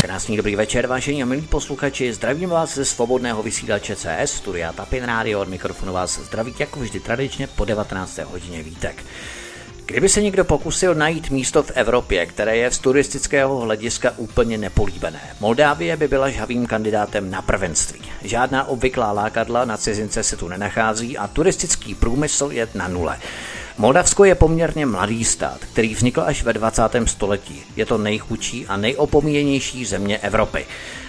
Krásný dobrý večer, vážení a milí posluchači. Zdravím vás ze svobodného vysílače CS, studia Tapin Radio. Od mikrofonu vás zdraví jako vždy tradičně po 19. hodině vítek. Kdyby se někdo pokusil najít místo v Evropě, které je z turistického hlediska úplně nepolíbené, Moldávie by byla žhavým kandidátem na prvenství. Žádná obvyklá lákadla na cizince se tu nenachází a turistický průmysl je na nule. Moldavsko je poměrně mladý stát, který vznikl až ve 20. století. Je to nejchudší a nejopomíjenější země Evropy.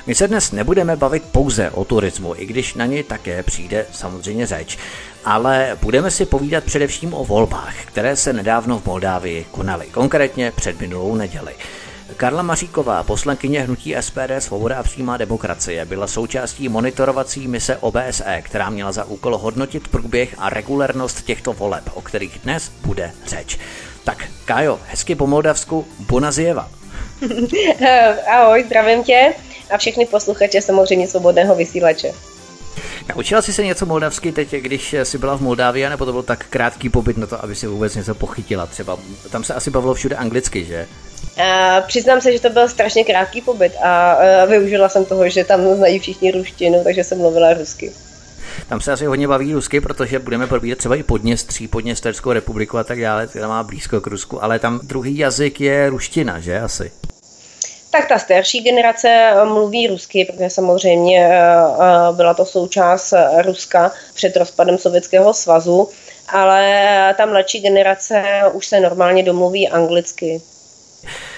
My se dnes nebudeme bavit pouze o turismu, i když na něj také přijde samozřejmě řeč, ale budeme si povídat především o volbách, které se nedávno v Moldávii konaly, konkrétně před minulou neděli. Karla Maříková, poslankyně hnutí SPD Svoboda a přímá demokracie, byla součástí monitorovací mise OBSE, která měla za úkol hodnotit průběh a regulérnost těchto voleb, o kterých dnes bude řeč. Tak, Kájo, hezky po Moldavsku, Bonazieva. Ahoj, zdravím tě a všechny posluchače samozřejmě svobodného vysílače. Naučila jsi se něco moldavsky teď, když jsi byla v Moldávii, nebo to byl tak krátký pobyt na to, aby si vůbec něco pochytila třeba? Tam se asi bavilo všude anglicky, že? Uh, přiznám se, že to byl strašně krátký pobyt a uh, využila jsem toho, že tam znají všichni ruštinu, takže jsem mluvila rusky. Tam se asi hodně baví rusky, protože budeme probírat třeba i Podněstří, Podněsterskou republiku a tak dále, která má blízko k Rusku, ale tam druhý jazyk je ruština, že asi? Tak ta starší generace mluví rusky, protože samozřejmě byla to součást Ruska před rozpadem Sovětského svazu, ale ta mladší generace už se normálně domluví anglicky.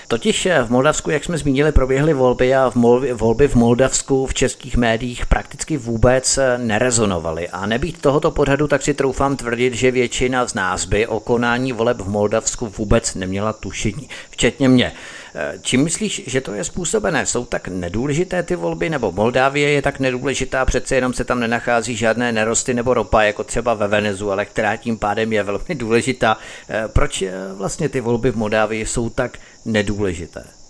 Totiž v Moldavsku, jak jsme zmínili, proběhly volby a v Mol- volby v Moldavsku v českých médiích prakticky vůbec nerezonovaly. A nebýt tohoto pořadu, tak si troufám tvrdit, že většina z nás by o konání voleb v Moldavsku vůbec neměla tušení, včetně mě. Eh, čím myslíš, že to je způsobené? Jsou tak nedůležité ty volby, nebo Moldávie je tak nedůležitá, přece jenom se tam nenachází žádné nerosty nebo ropa, jako třeba ve Venezuele, která tím pádem je velmi důležitá. Eh, proč eh, vlastně ty volby v Moldávii jsou tak nedůležité?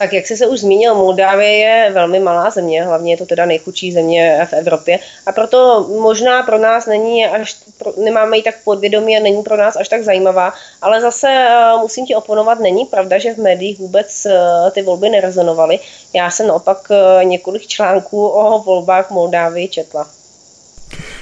Tak jak jsi se už zmínil, Moldávie je velmi malá země, hlavně je to teda nejchudší země v Evropě a proto možná pro nás není až, nemáme ji tak podvědomí a není pro nás až tak zajímavá, ale zase eh, musím ti oponovat, není pravda, že v médiích vůbec eh, ty volby nerezonovaly. Já jsem naopak eh, několik článků o volbách v Moldávii četla.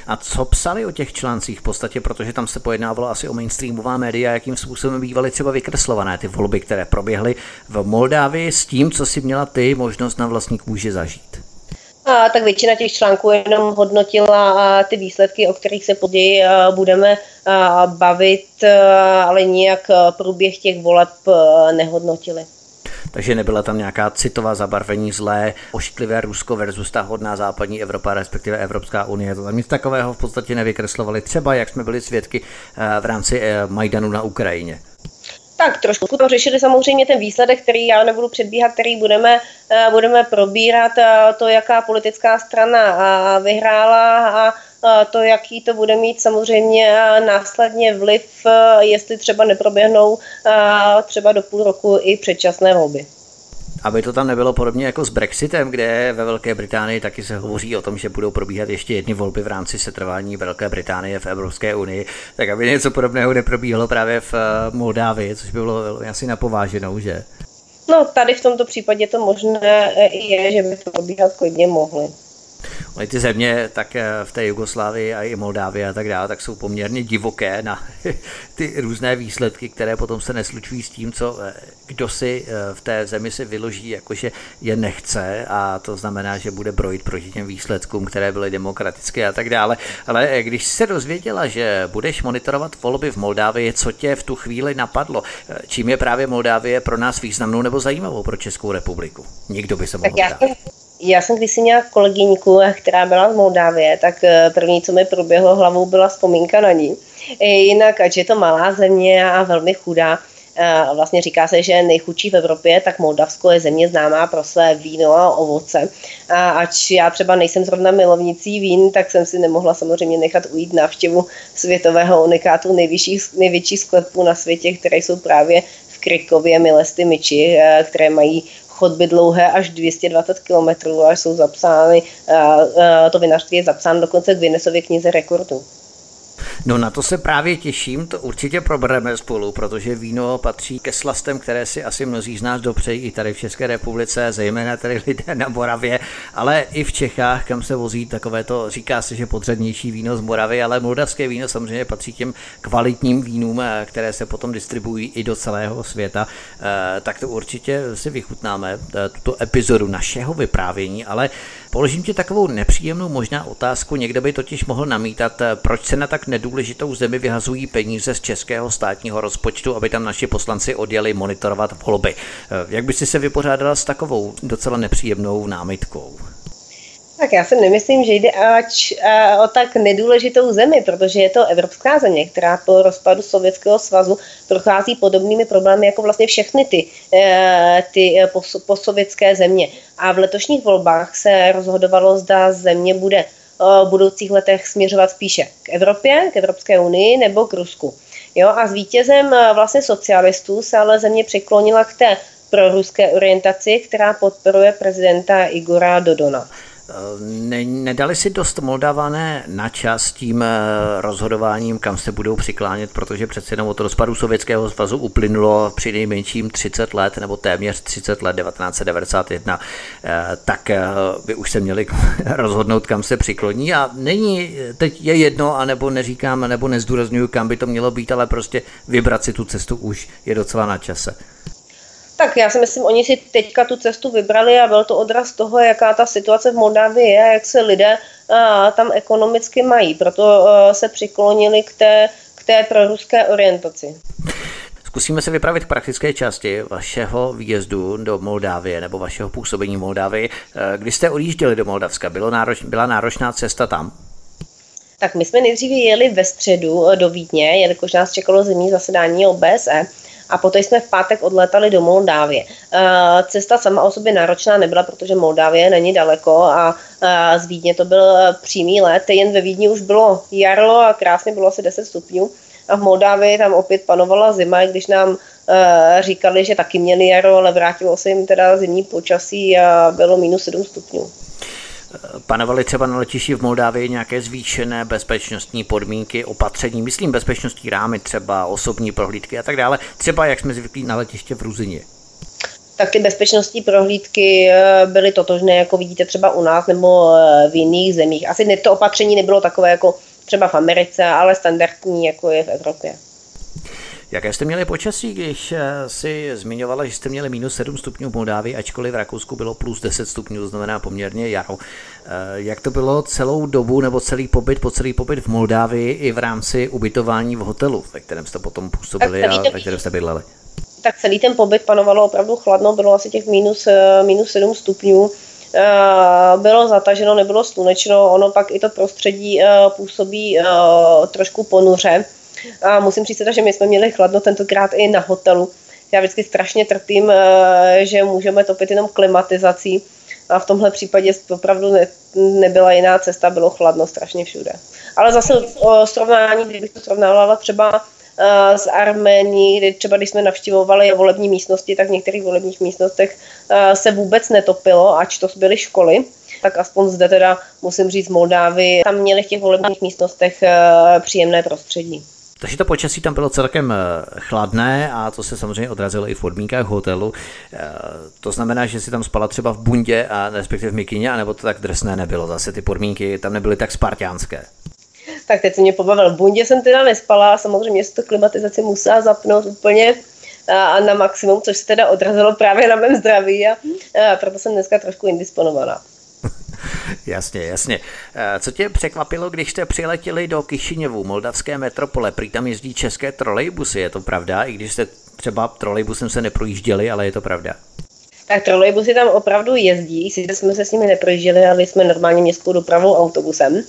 A co psali o těch článcích v podstatě, protože tam se pojednávalo asi o mainstreamová média, jakým způsobem bývaly třeba vykreslované ty volby, které proběhly v Moldávii s tím, co si měla ty možnost na vlastní kůži zažít? A, tak většina těch článků jenom hodnotila ty výsledky, o kterých se později budeme bavit, ale nijak průběh těch voleb nehodnotili takže nebyla tam nějaká citová zabarvení zlé, ošklivé Rusko versus ta hodná západní Evropa, respektive Evropská unie. To tam nic takového v podstatě nevykreslovali, třeba jak jsme byli svědky eh, v rámci eh, Majdanu na Ukrajině. Tak trošku to řešili samozřejmě ten výsledek, který já nebudu předbíhat, který budeme, eh, budeme probírat, to, jaká politická strana vyhrála a to, jaký to bude mít samozřejmě následně vliv, jestli třeba neproběhnou třeba do půl roku i předčasné volby. Aby to tam nebylo podobně jako s Brexitem, kde ve Velké Británii taky se hovoří o tom, že budou probíhat ještě jedny volby v rámci setrvání Velké Británie v Evropské unii, tak aby něco podobného neprobíhalo právě v eh, Moldávii, což by bylo asi napováženou, že? No, tady v tomto případě to možné je, že by to probíhat klidně mohly. Ony ty země, tak eh, v té Jugoslávii a i Moldávii a tak dále, tak jsou poměrně divoké na ty různé výsledky, které potom se neslučují s tím, co eh, kdo si eh, v té zemi si vyloží, jakože je nechce a to znamená, že bude brojit proti těm výsledkům, které byly demokratické a tak dále. Ale když se dozvěděla, že budeš monitorovat volby v Moldávii, co tě v tu chvíli napadlo? Čím je právě Moldávie pro nás významnou nebo zajímavou pro Českou republiku? Nikdo by se mohl tak já, já jsem kdysi měla kolegyňku, která byla v Moldávě, tak eh, první, co mi proběhlo hlavou, byla vzpomínka na ní. Jinak, ať je to malá země a velmi chudá, eh, vlastně říká se, že nejchudší v Evropě, tak Moldavsko je země známá pro své víno a ovoce. A ač já třeba nejsem zrovna milovnicí vín, tak jsem si nemohla samozřejmě nechat ujít návštěvu světového unikátu nejvyšších, největších sklepů na světě, které jsou právě v Krikově Milesty Myči, eh, které mají chodby dlouhé až 220 km a jsou zapsány, to vinařství je zapsáno dokonce k Guinnessově knize rekordů. No na to se právě těším, to určitě probereme spolu, protože víno patří ke slastem, které si asi mnozí z nás dopřejí i tady v České republice, zejména tady lidé na Moravě, ale i v Čechách, kam se vozí takové to, říká se, že podřadnější víno z Moravy, ale moldavské víno samozřejmě patří těm kvalitním vínům, eh, které se potom distribuují i do celého světa, eh, tak to určitě si vychutnáme eh, tuto epizodu našeho vyprávění, ale položím ti takovou nepříjemnou možná otázku, někdo by totiž mohl namítat, proč se na tak nedůležitou zemi vyhazují peníze z českého státního rozpočtu, aby tam naši poslanci odjeli monitorovat volby. Jak by si se vypořádala s takovou docela nepříjemnou námitkou? Tak já si nemyslím, že jde ač, a, o tak nedůležitou zemi, protože je to evropská země, která po rozpadu Sovětského svazu prochází podobnými problémy jako vlastně všechny ty, e, ty e, posovětské země. A v letošních volbách se rozhodovalo, zda země bude v budoucích letech směřovat spíše k Evropě, k Evropské unii nebo k Rusku. Jo, a s vítězem vlastně socialistů se ale země přiklonila k té proruské orientaci, která podporuje prezidenta Igora Dodona. Ne, nedali si dost Moldavané na čas tím eh, rozhodováním, kam se budou přiklánět, protože přece jenom od rozpadu Sovětského svazu uplynulo při nejmenším 30 let, nebo téměř 30 let, 1991, eh, tak eh, by už se měli rozhodnout, kam se přikloní a není, teď je jedno, anebo neříkám, nebo nezdůraznuju, kam by to mělo být, ale prostě vybrat si tu cestu už je docela na čase. Tak já si myslím, oni si teďka tu cestu vybrali a byl to odraz toho, jaká ta situace v Moldávii je, jak se lidé a, tam ekonomicky mají. Proto a, se přiklonili k té, k té proruské orientaci. Zkusíme se vypravit k praktické části vašeho výjezdu do Moldávie nebo vašeho působení v Moldávii. E, když jste odjížděli do Moldavska, bylo nároč, byla náročná cesta tam? Tak my jsme nejdříve jeli ve středu do Vídně, jelikož nás čekalo zimní zasedání OBSE a poté jsme v pátek odlétali do Moldávie. Eh, cesta sama o sobě náročná nebyla, protože Moldávie není daleko a z Vídně to byl eh, přímý let, jen ve Vídni už bylo jaro a krásně bylo asi 10 stupňů a v Moldávii tam opět panovala zima, když nám říkali, že taky měli jaro, ale vrátilo se jim teda zimní počasí a bylo minus 7 stupňů. Panovaly třeba na letišti v Moldávii nějaké zvýšené bezpečnostní podmínky, opatření, myslím bezpečnostní rámy, třeba osobní prohlídky a tak dále, třeba jak jsme zvyklí na letiště v Ruzině tak ty bezpečnostní prohlídky eh, byly totožné, jako vidíte třeba u nás nebo eh, v jiných zemích. Asi to opatření nebylo takové jako třeba v Americe, ale standardní, jako je v Evropě. Jaké jste měli počasí, když eh, si zmiňovala, že jste měli minus 7 stupňů v Moldávii, ačkoliv v Rakousku bylo plus 10 stupňů, to znamená poměrně jaro. Eh, jak to bylo celou dobu nebo celý pobyt, po celý pobyt v Moldávii i v rámci ubytování v hotelu, ve kterém jste potom působili a ve kterém jste bydleli? Tak celý ten pobyt panovalo opravdu chladno, bylo asi těch minus, eh, minus 7 stupňů bylo zataženo, nebylo slunečno, ono pak i to prostředí působí trošku ponuře. A musím říct, že my jsme měli chladno tentokrát i na hotelu. Já vždycky strašně trpím, eh, že můžeme topit jenom klimatizací. A v tomhle případě opravdu ne, nebyla jiná cesta, bylo chladno strašně všude. Ale zase o srovnání, kdybych to srovnávala třeba s eh, Arménií, kdy třeba když jsme navštěvovali volební místnosti, tak v některých volebních místnostech eh, se vůbec netopilo, ač to byly školy tak aspoň zde teda musím říct Moldávy, tam měli v těch volebních místnostech příjemné prostředí. Takže to počasí tam bylo celkem eh, chladné a to se samozřejmě odrazilo i v podmínkách hotelu. Eh, to znamená, že si tam spala třeba v bundě a respektive v mikině, anebo to tak drsné nebylo. Zase ty podmínky tam nebyly tak spartiánské. Tak teď se mě pobavil. V bundě jsem teda nespala, samozřejmě se to klimatizaci musela zapnout úplně a na maximum, což se teda odrazilo právě na mém zdraví a, a proto jsem dneska trošku indisponovaná. jasně, jasně. Eh, co tě překvapilo, když jste přiletěli do Kišiněvu, moldavské metropole? Prý tam jezdí české trolejbusy, je to pravda? I když jste třeba trolejbusem se neprojížděli, ale je to pravda. Tak trolejbusy tam opravdu jezdí, sice jsme se s nimi neprojížděli, ale jsme normálně městskou dopravou autobusem.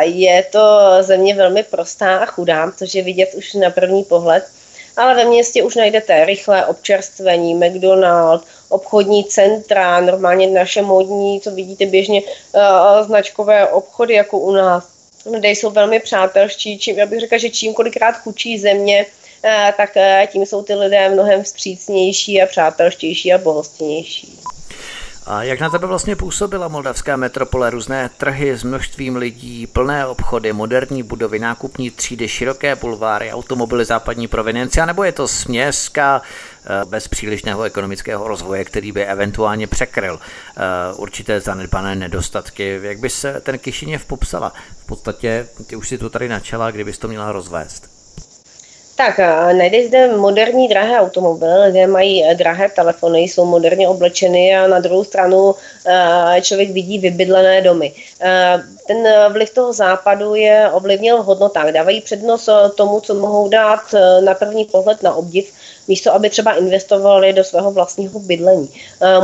Je to země velmi prostá a chudá, což je vidět už na první pohled ale ve městě už najdete rychlé občerstvení, McDonald, obchodní centra, normálně naše modní, co vidíte běžně, uh, značkové obchody jako u nás. Lidé jsou velmi přátelští, čím, já bych řekla, že čím kolikrát chudší země, uh, tak uh, tím jsou ty lidé mnohem vstřícnější a přátelštější a bohostinnější. A jak na tebe vlastně působila moldavská metropole? Různé trhy s množstvím lidí, plné obchody, moderní budovy, nákupní třídy, široké bulváry, automobily západní provinencia, nebo je to směska eh, bez přílišného ekonomického rozvoje, který by eventuálně překryl eh, určité zanedbané nedostatky? Jak by se ten Kišiněv popsala? V podstatě, ty už si to tady načala, kdybys to měla rozvést. Tak, najdeš zde moderní drahé automobily, kde mají eh, drahé telefony, jsou moderně oblečeny a na druhou stranu eh, člověk vidí vybydlené domy. Eh, ten vliv toho západu je ovlivnil v hodnotách. Dávají přednost tomu, co mohou dát na první pohled na obdiv, místo aby třeba investovali do svého vlastního bydlení.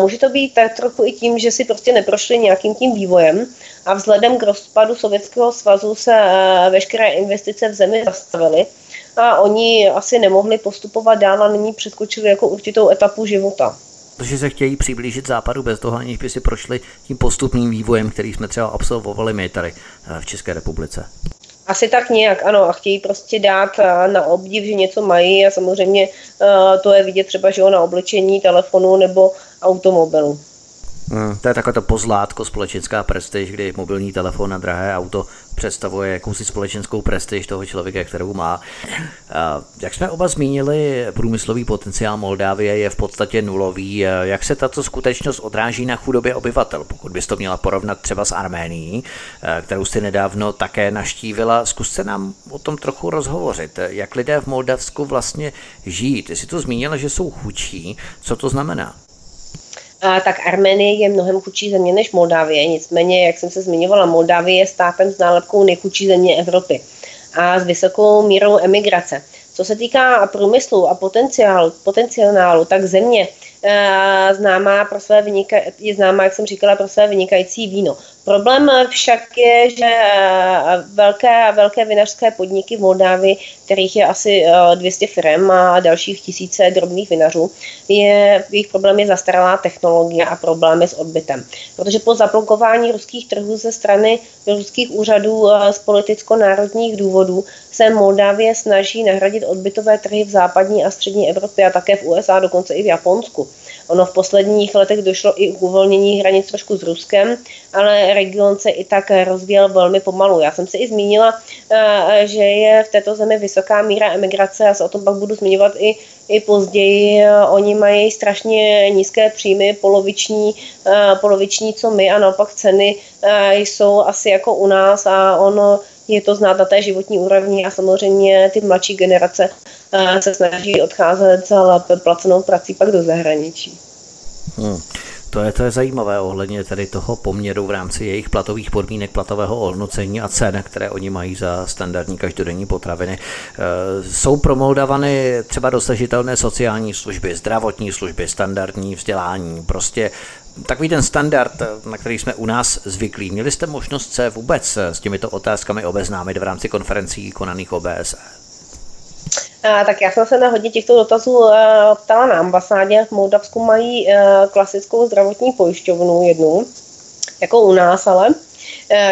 Může to být tak trochu i tím, že si prostě neprošli nějakým tím vývojem a vzhledem k rozpadu Sovětského svazu se veškeré investice v zemi zastavily a oni asi nemohli postupovat dál a nyní přeskočili jako určitou etapu života. Protože se chtějí přiblížit západu bez toho, aniž by si prošli tím postupným vývojem, který jsme třeba absolvovali my tady eh, v České republice. Asi tak nějak, ano, a chtějí prostě dát eh, na obdiv, že něco mají a samozřejmě eh, to je vidět třeba, že na oblečení telefonu nebo automobilu. Hmm, to je takové to pozlátko, společenská prestiž, kdy mobilní telefon a drahé auto představuje jakousi společenskou prestiž toho člověka, kterou má. Jak jsme oba zmínili, průmyslový potenciál Moldávie je v podstatě nulový. Jak se tato skutečnost odráží na chudobě obyvatel? Pokud bys to měla porovnat třeba s Arménií, kterou jsi nedávno také naštívila, zkuste nám o tom trochu rozhovořit. Jak lidé v Moldavsku vlastně žijí? Ty jsi to zmínila, že jsou chudší. Co to znamená? Tak Arménie je mnohem chudší země než Moldávie. Nicméně, jak jsem se zmiňovala, Moldávie je státem s nálepkou nejchudší země Evropy a s vysokou mírou emigrace. Co se týká průmyslu a potenciálu, potenciálu tak země Eh, známá pro své vynika, je známá, jak jsem říkala, pro své vynikající víno. Problém však je, že eh, velké, velké vinařské podniky v Moldávii, kterých je asi 200 eh, firm a dalších tisíce drobných vinařů, je, jejich problém je zastaralá technologie a problémy s odbytem. Protože po zablokování ruských trhů ze strany ruských úřadů z politicko-národních důvodů se Moldávie snaží nahradit odbytové trhy v západní a střední Evropě a také v USA, dokonce i v Japonsku. Ono v posledních letech došlo i k uvolnění hranic trošku s Ruskem, ale region se i tak rozvíjel velmi pomalu. Já jsem si i zmínila, eh, že je v této zemi vysoká míra emigrace, já se o tom pak budu zmiňovat i, i později. Oni mají strašně nízké příjmy, poloviční, eh, poloviční co my a naopak ceny eh, jsou asi jako u nás a ono je to znát na té životní úrovni a samozřejmě ty mladší generace eh, se snaží odcházet za lépe placenou prací pak do zahraničí. Hmm. To je, to je zajímavé ohledně tedy toho poměru v rámci jejich platových podmínek, platového ohodnocení a cen, které oni mají za standardní každodenní potraviny. E, jsou pro Moldavany třeba dosažitelné sociální služby, zdravotní služby, standardní vzdělání, prostě takový ten standard, na který jsme u nás zvyklí. Měli jste možnost se vůbec s těmito otázkami obeznámit v rámci konferencí konaných OBSE? A, tak já jsem se na hodně těchto dotazů uh, ptala na ambasádě. V Moldavsku mají uh, klasickou zdravotní pojišťovnu jednu, jako u nás ale,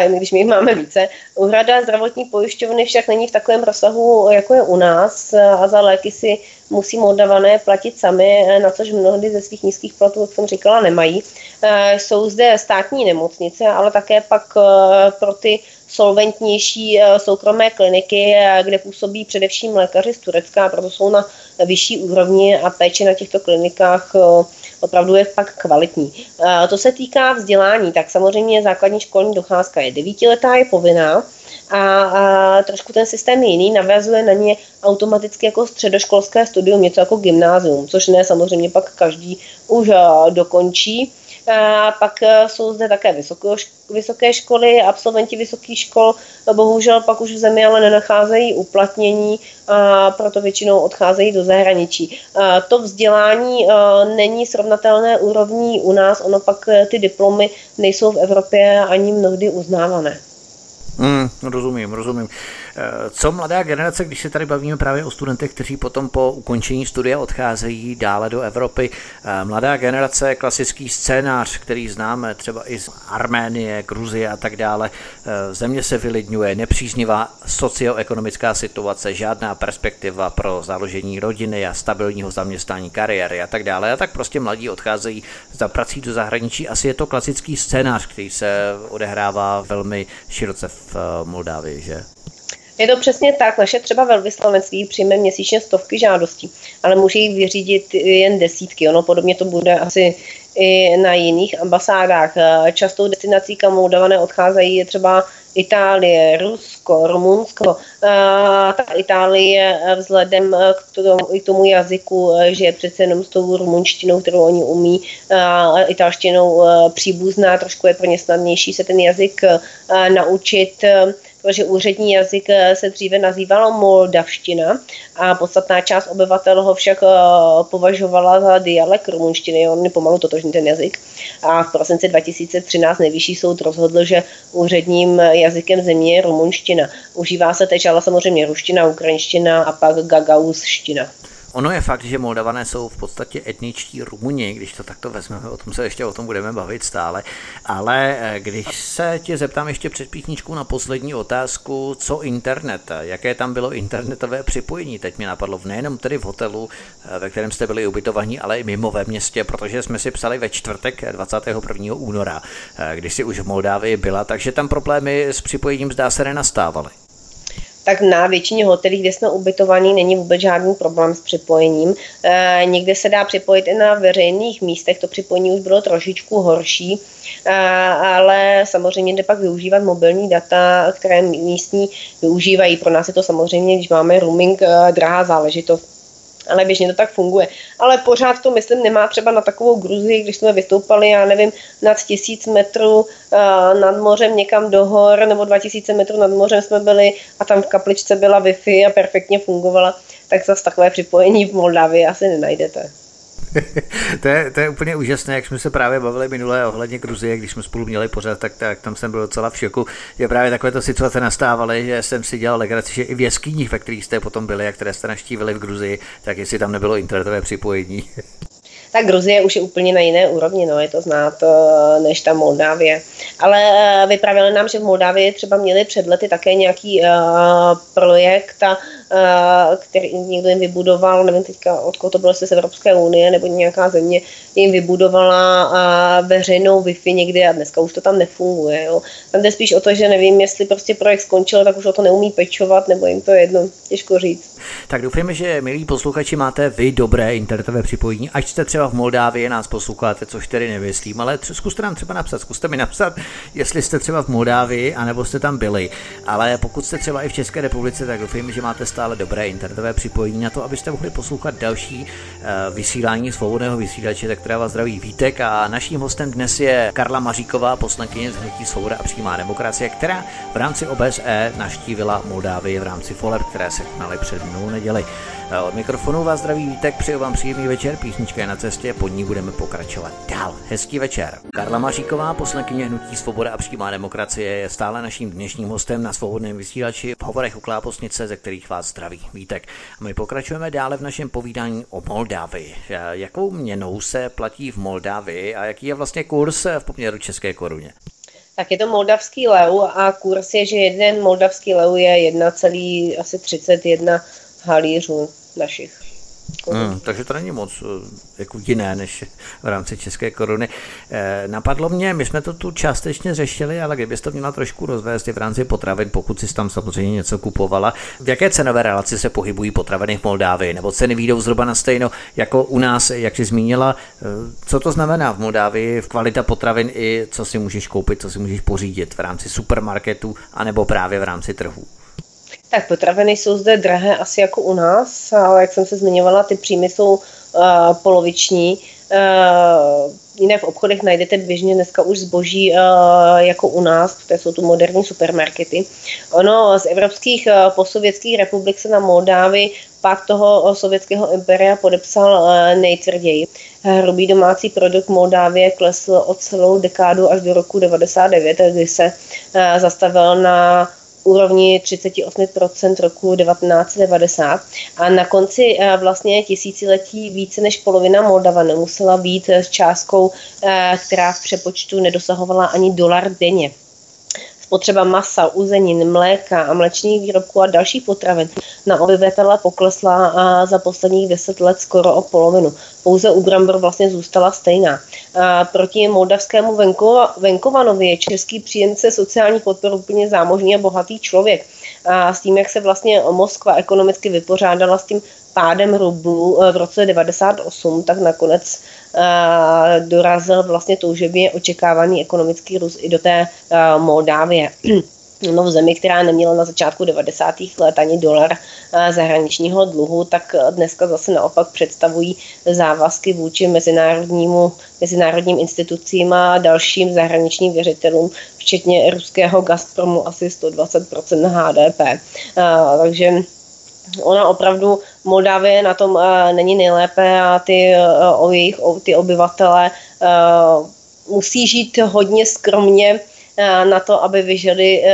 když my jich máme více. Úhrada zdravotní pojišťovny však není v takovém rozsahu, jako je u nás a za léky si musí Moldavané platit sami, na což mnohdy ze svých nízkých platů, jak jsem říkala, nemají. Jsou zde státní nemocnice, ale také pak pro ty solventnější eh, soukromé kliniky, eh, kde působí především lékaři z Turecka, proto jsou na vyšší úrovni a péče na těchto klinikách eh, opravdu je pak kvalitní. To se týká vzdělání, tak samozřejmě základní školní docházka je devítiletá, je povinná, a, trošku ten systém je jiný, navazuje na ně automaticky jako středoškolské studium, něco jako gymnázium, což ne samozřejmě pak každý už dokončí. A pak e, jsou zde také vysoké školy, absolventi vysokých škol bohužel pak už v zemi ale nenacházejí uplatnění a proto většinou odcházejí do zahraničí. To vzdělání e, není srovnatelné úrovní u nás, ono pak e, ty diplomy nejsou v Evropě ani mnohdy uznávané. Mm, rozumím, rozumím. Eh, co mladá generace, když se tady bavíme právě o studentech, kteří potom po ukončení studia odcházejí dále do Evropy, eh, mladá generace, klasický scénář, který známe třeba i z Arménie, Gruzie a tak dále, eh, země se vylidňuje, nepříznivá socioekonomická situace, žádná perspektiva pro založení rodiny a stabilního zaměstnání kariéry a tak dále. A tak prostě mladí odcházejí za prací do zahraničí. Asi je to klasický scénář, který se odehrává velmi široce v Moldávii, že? Je to přesně tak. Naše třeba velvyslanectví přijme měsíčně stovky žádostí, ale může jich vyřídit jen desítky. Ono podobně to bude asi i na jiných ambasádách. Častou destinací, kam Moldavané odcházejí, je třeba Itálie, Rusko, Rumunsko. Ta Itálie vzhledem k tomu, k tomu jazyku, že je přece jenom s tou rumunštinou, kterou oni umí, italštinou příbuzná, trošku je pro ně snadnější se ten jazyk naučit protože úřední jazyk eh, se dříve nazývalo moldavština a podstatná část obyvatel ho však eh, považovala za dialekt rumunštiny, on je pomalu totožný ten jazyk. A v prosinci 2013 nejvyšší soud rozhodl, že úředním jazykem země je rumunština. Užívá se teď ale samozřejmě ruština, ukrajinština a pak gagauzština. Ono je fakt, že Moldavané jsou v podstatě etničtí Rumuni, když to takto vezmeme, o tom se ještě o tom budeme bavit stále. Ale eh, když se tě zeptám ještě před písničkou na poslední otázku, co internet, jaké tam bylo internetové připojení, teď mi napadlo nejenom tedy v hotelu, eh, ve kterém jste byli ubytovaní, ale i mimo ve městě, protože jsme si psali ve čtvrtek 21. února, eh, když si už v Moldávii byla, takže tam problémy s připojením zdá se nenastávaly tak na většině hotelů, kde jsme ubytovaní, není vůbec žádný problém s připojením. E, někde se dá připojit i na veřejných místech, to připojení už bylo trošičku horší, e, ale samozřejmě jde pak využívat mobilní data, které místní využívají. Pro nás je to samozřejmě, když máme roaming, e, drahá záležitost ale běžně to tak funguje. Ale pořád to, myslím, nemá třeba na takovou Gruzii, když jsme vystoupali, já nevím, nad tisíc metrů uh, nad mořem někam do hor, nebo 2000 metrů nad mořem jsme byli a tam v kapličce byla Wi-Fi a perfektně fungovala, tak zase takové připojení v Moldavii asi nenajdete. To, je, to je úplně úžasné, jak jsme se právě bavili minulé ohledně Gruzie, když jsme spolu měli pořád, tak, tak tam jsem byl docela v šoku, že právě takovéto situace nastávaly, že jsem si dělal legraci, že i v jeskyních, ve kterých jste potom byli a které jste naštívili v Gruzii, tak jestli tam nebylo internetové připojení. Tak Gruzie už je úplně na jiné úrovni, no, je to znát eh, než ta Moldávie. Ale eh, vypravili nám, že v Moldávii třeba měli před lety také nějaký uh, projekt, a, uh, který někdo jim vybudoval, nevím teďka, odkud to bylo, jestli z Evropské unie nebo nějaká země, jim vybudovala uh, veřejnou Wi-Fi někde a dneska už to tam nefunguje. Jo. Tam jde spíš o to, že nevím, jestli prostě projekt skončil, tak už o to neumí pečovat, nebo jim to jedno, těžko říct. Tak doufujeme, že milí posluchači máte vy dobré internetové připojení, ať jste třeba v Moldávii nás posloucháte, což tedy nemyslím, ale zkuste nám třeba napsat, zkuste mi napsat, jestli jste třeba v Moldávii, anebo jste tam byli. Ale pokud jste třeba i v České republice, tak doufám, že máte stále dobré internetové připojení na to, abyste mohli poslouchat další uh, vysílání svobodného vysílače, tak která vás zdraví Vítek a naším hostem dnes je Karla Maříková, poslankyně z Hnutí Svoboda a přímá demokracie, která v rámci OBSE naštívila Moldávii v rámci Foler, které se konaly před minulou neděli. Od mikrofonu vás zdraví Vítek, přeju vám příjemný večer, písnička je na cestě, pod ní budeme pokračovat dál. Hezký večer. Karla Maříková, poslankyně Hnutí Svoboda a přímá demokracie, je stále naším dnešním hostem na svobodném vysílači v hovorech u Kláposnice, ze kterých vás zdraví Vítek. A my pokračujeme dále v našem povídání o Moldávii. Jakou měnou se platí v Moldávii a jaký je vlastně kurz v poměru české koruně? tak je to moldavský leu a kurz je, že jeden moldavský leu je 1,31 halířů našich. Hmm, takže to není moc eh, jako jiné než v rámci České koruny. Eh, napadlo mě, my jsme to tu částečně řešili, ale kdybyste to měla trošku rozvést v rámci potravin, pokud si tam samozřejmě něco kupovala. V jaké cenové relaci se pohybují potraviny v Moldávii? Nebo ceny výjdou zhruba na stejno jako u nás, jak jsi zmínila? Eh, co to znamená v Moldávii v kvalita potravin i co si můžeš koupit, co si můžeš pořídit v rámci supermarketu anebo právě v rámci trhů? Tak potraviny jsou zde drahé asi jako u nás, ale jak jsem se zmiňovala, ty příjmy jsou uh, poloviční. Uh, jiné v obchodech najdete běžně dneska už zboží uh, jako u nás, protože jsou tu moderní supermarkety. Ono z evropských uh, posovětských republik se na Moldávii pak toho sovětského imperia podepsal uh, nejtvrději. Hrubý domácí produkt Moldávie klesl o celou dekádu až do roku 99, kdy se zastavil na úrovni 38% roku 1990 a na konci eh, vlastně tisíciletí více než polovina Moldava nemusela být s částkou, eh, která v přepočtu nedosahovala ani dolar denně spotřeba masa, uzenin, mléka a mlečných výrobků a dalších potravin na obyvatele poklesla za posledních deset let skoro o polovinu. Pouze u brambor vlastně zůstala stejná. A proti moldavskému venkova, venkovanovi je český příjemce sociální podporu úplně zámožný a bohatý člověk. A s tím, jak se vlastně Moskva ekonomicky vypořádala s tím pádem rublu eh, v roce 98, tak nakonec dorazil vlastně toužebně očekávaný ekonomický růst i do té uh, Moldávie. no v zemi, která neměla na začátku 90. let ani dolar zahraničního dluhu, tak dneska zase naopak představují závazky vůči mezinárodnímu, mezinárodním institucím a dalším zahraničním věřitelům, včetně ruského Gazpromu asi 120% HDP. Takže ona opravdu Moldávie na tom uh, není nejlépe a ty, uh, o jejich, o, ty obyvatele uh, musí žít hodně skromně na to, aby vyžili uh,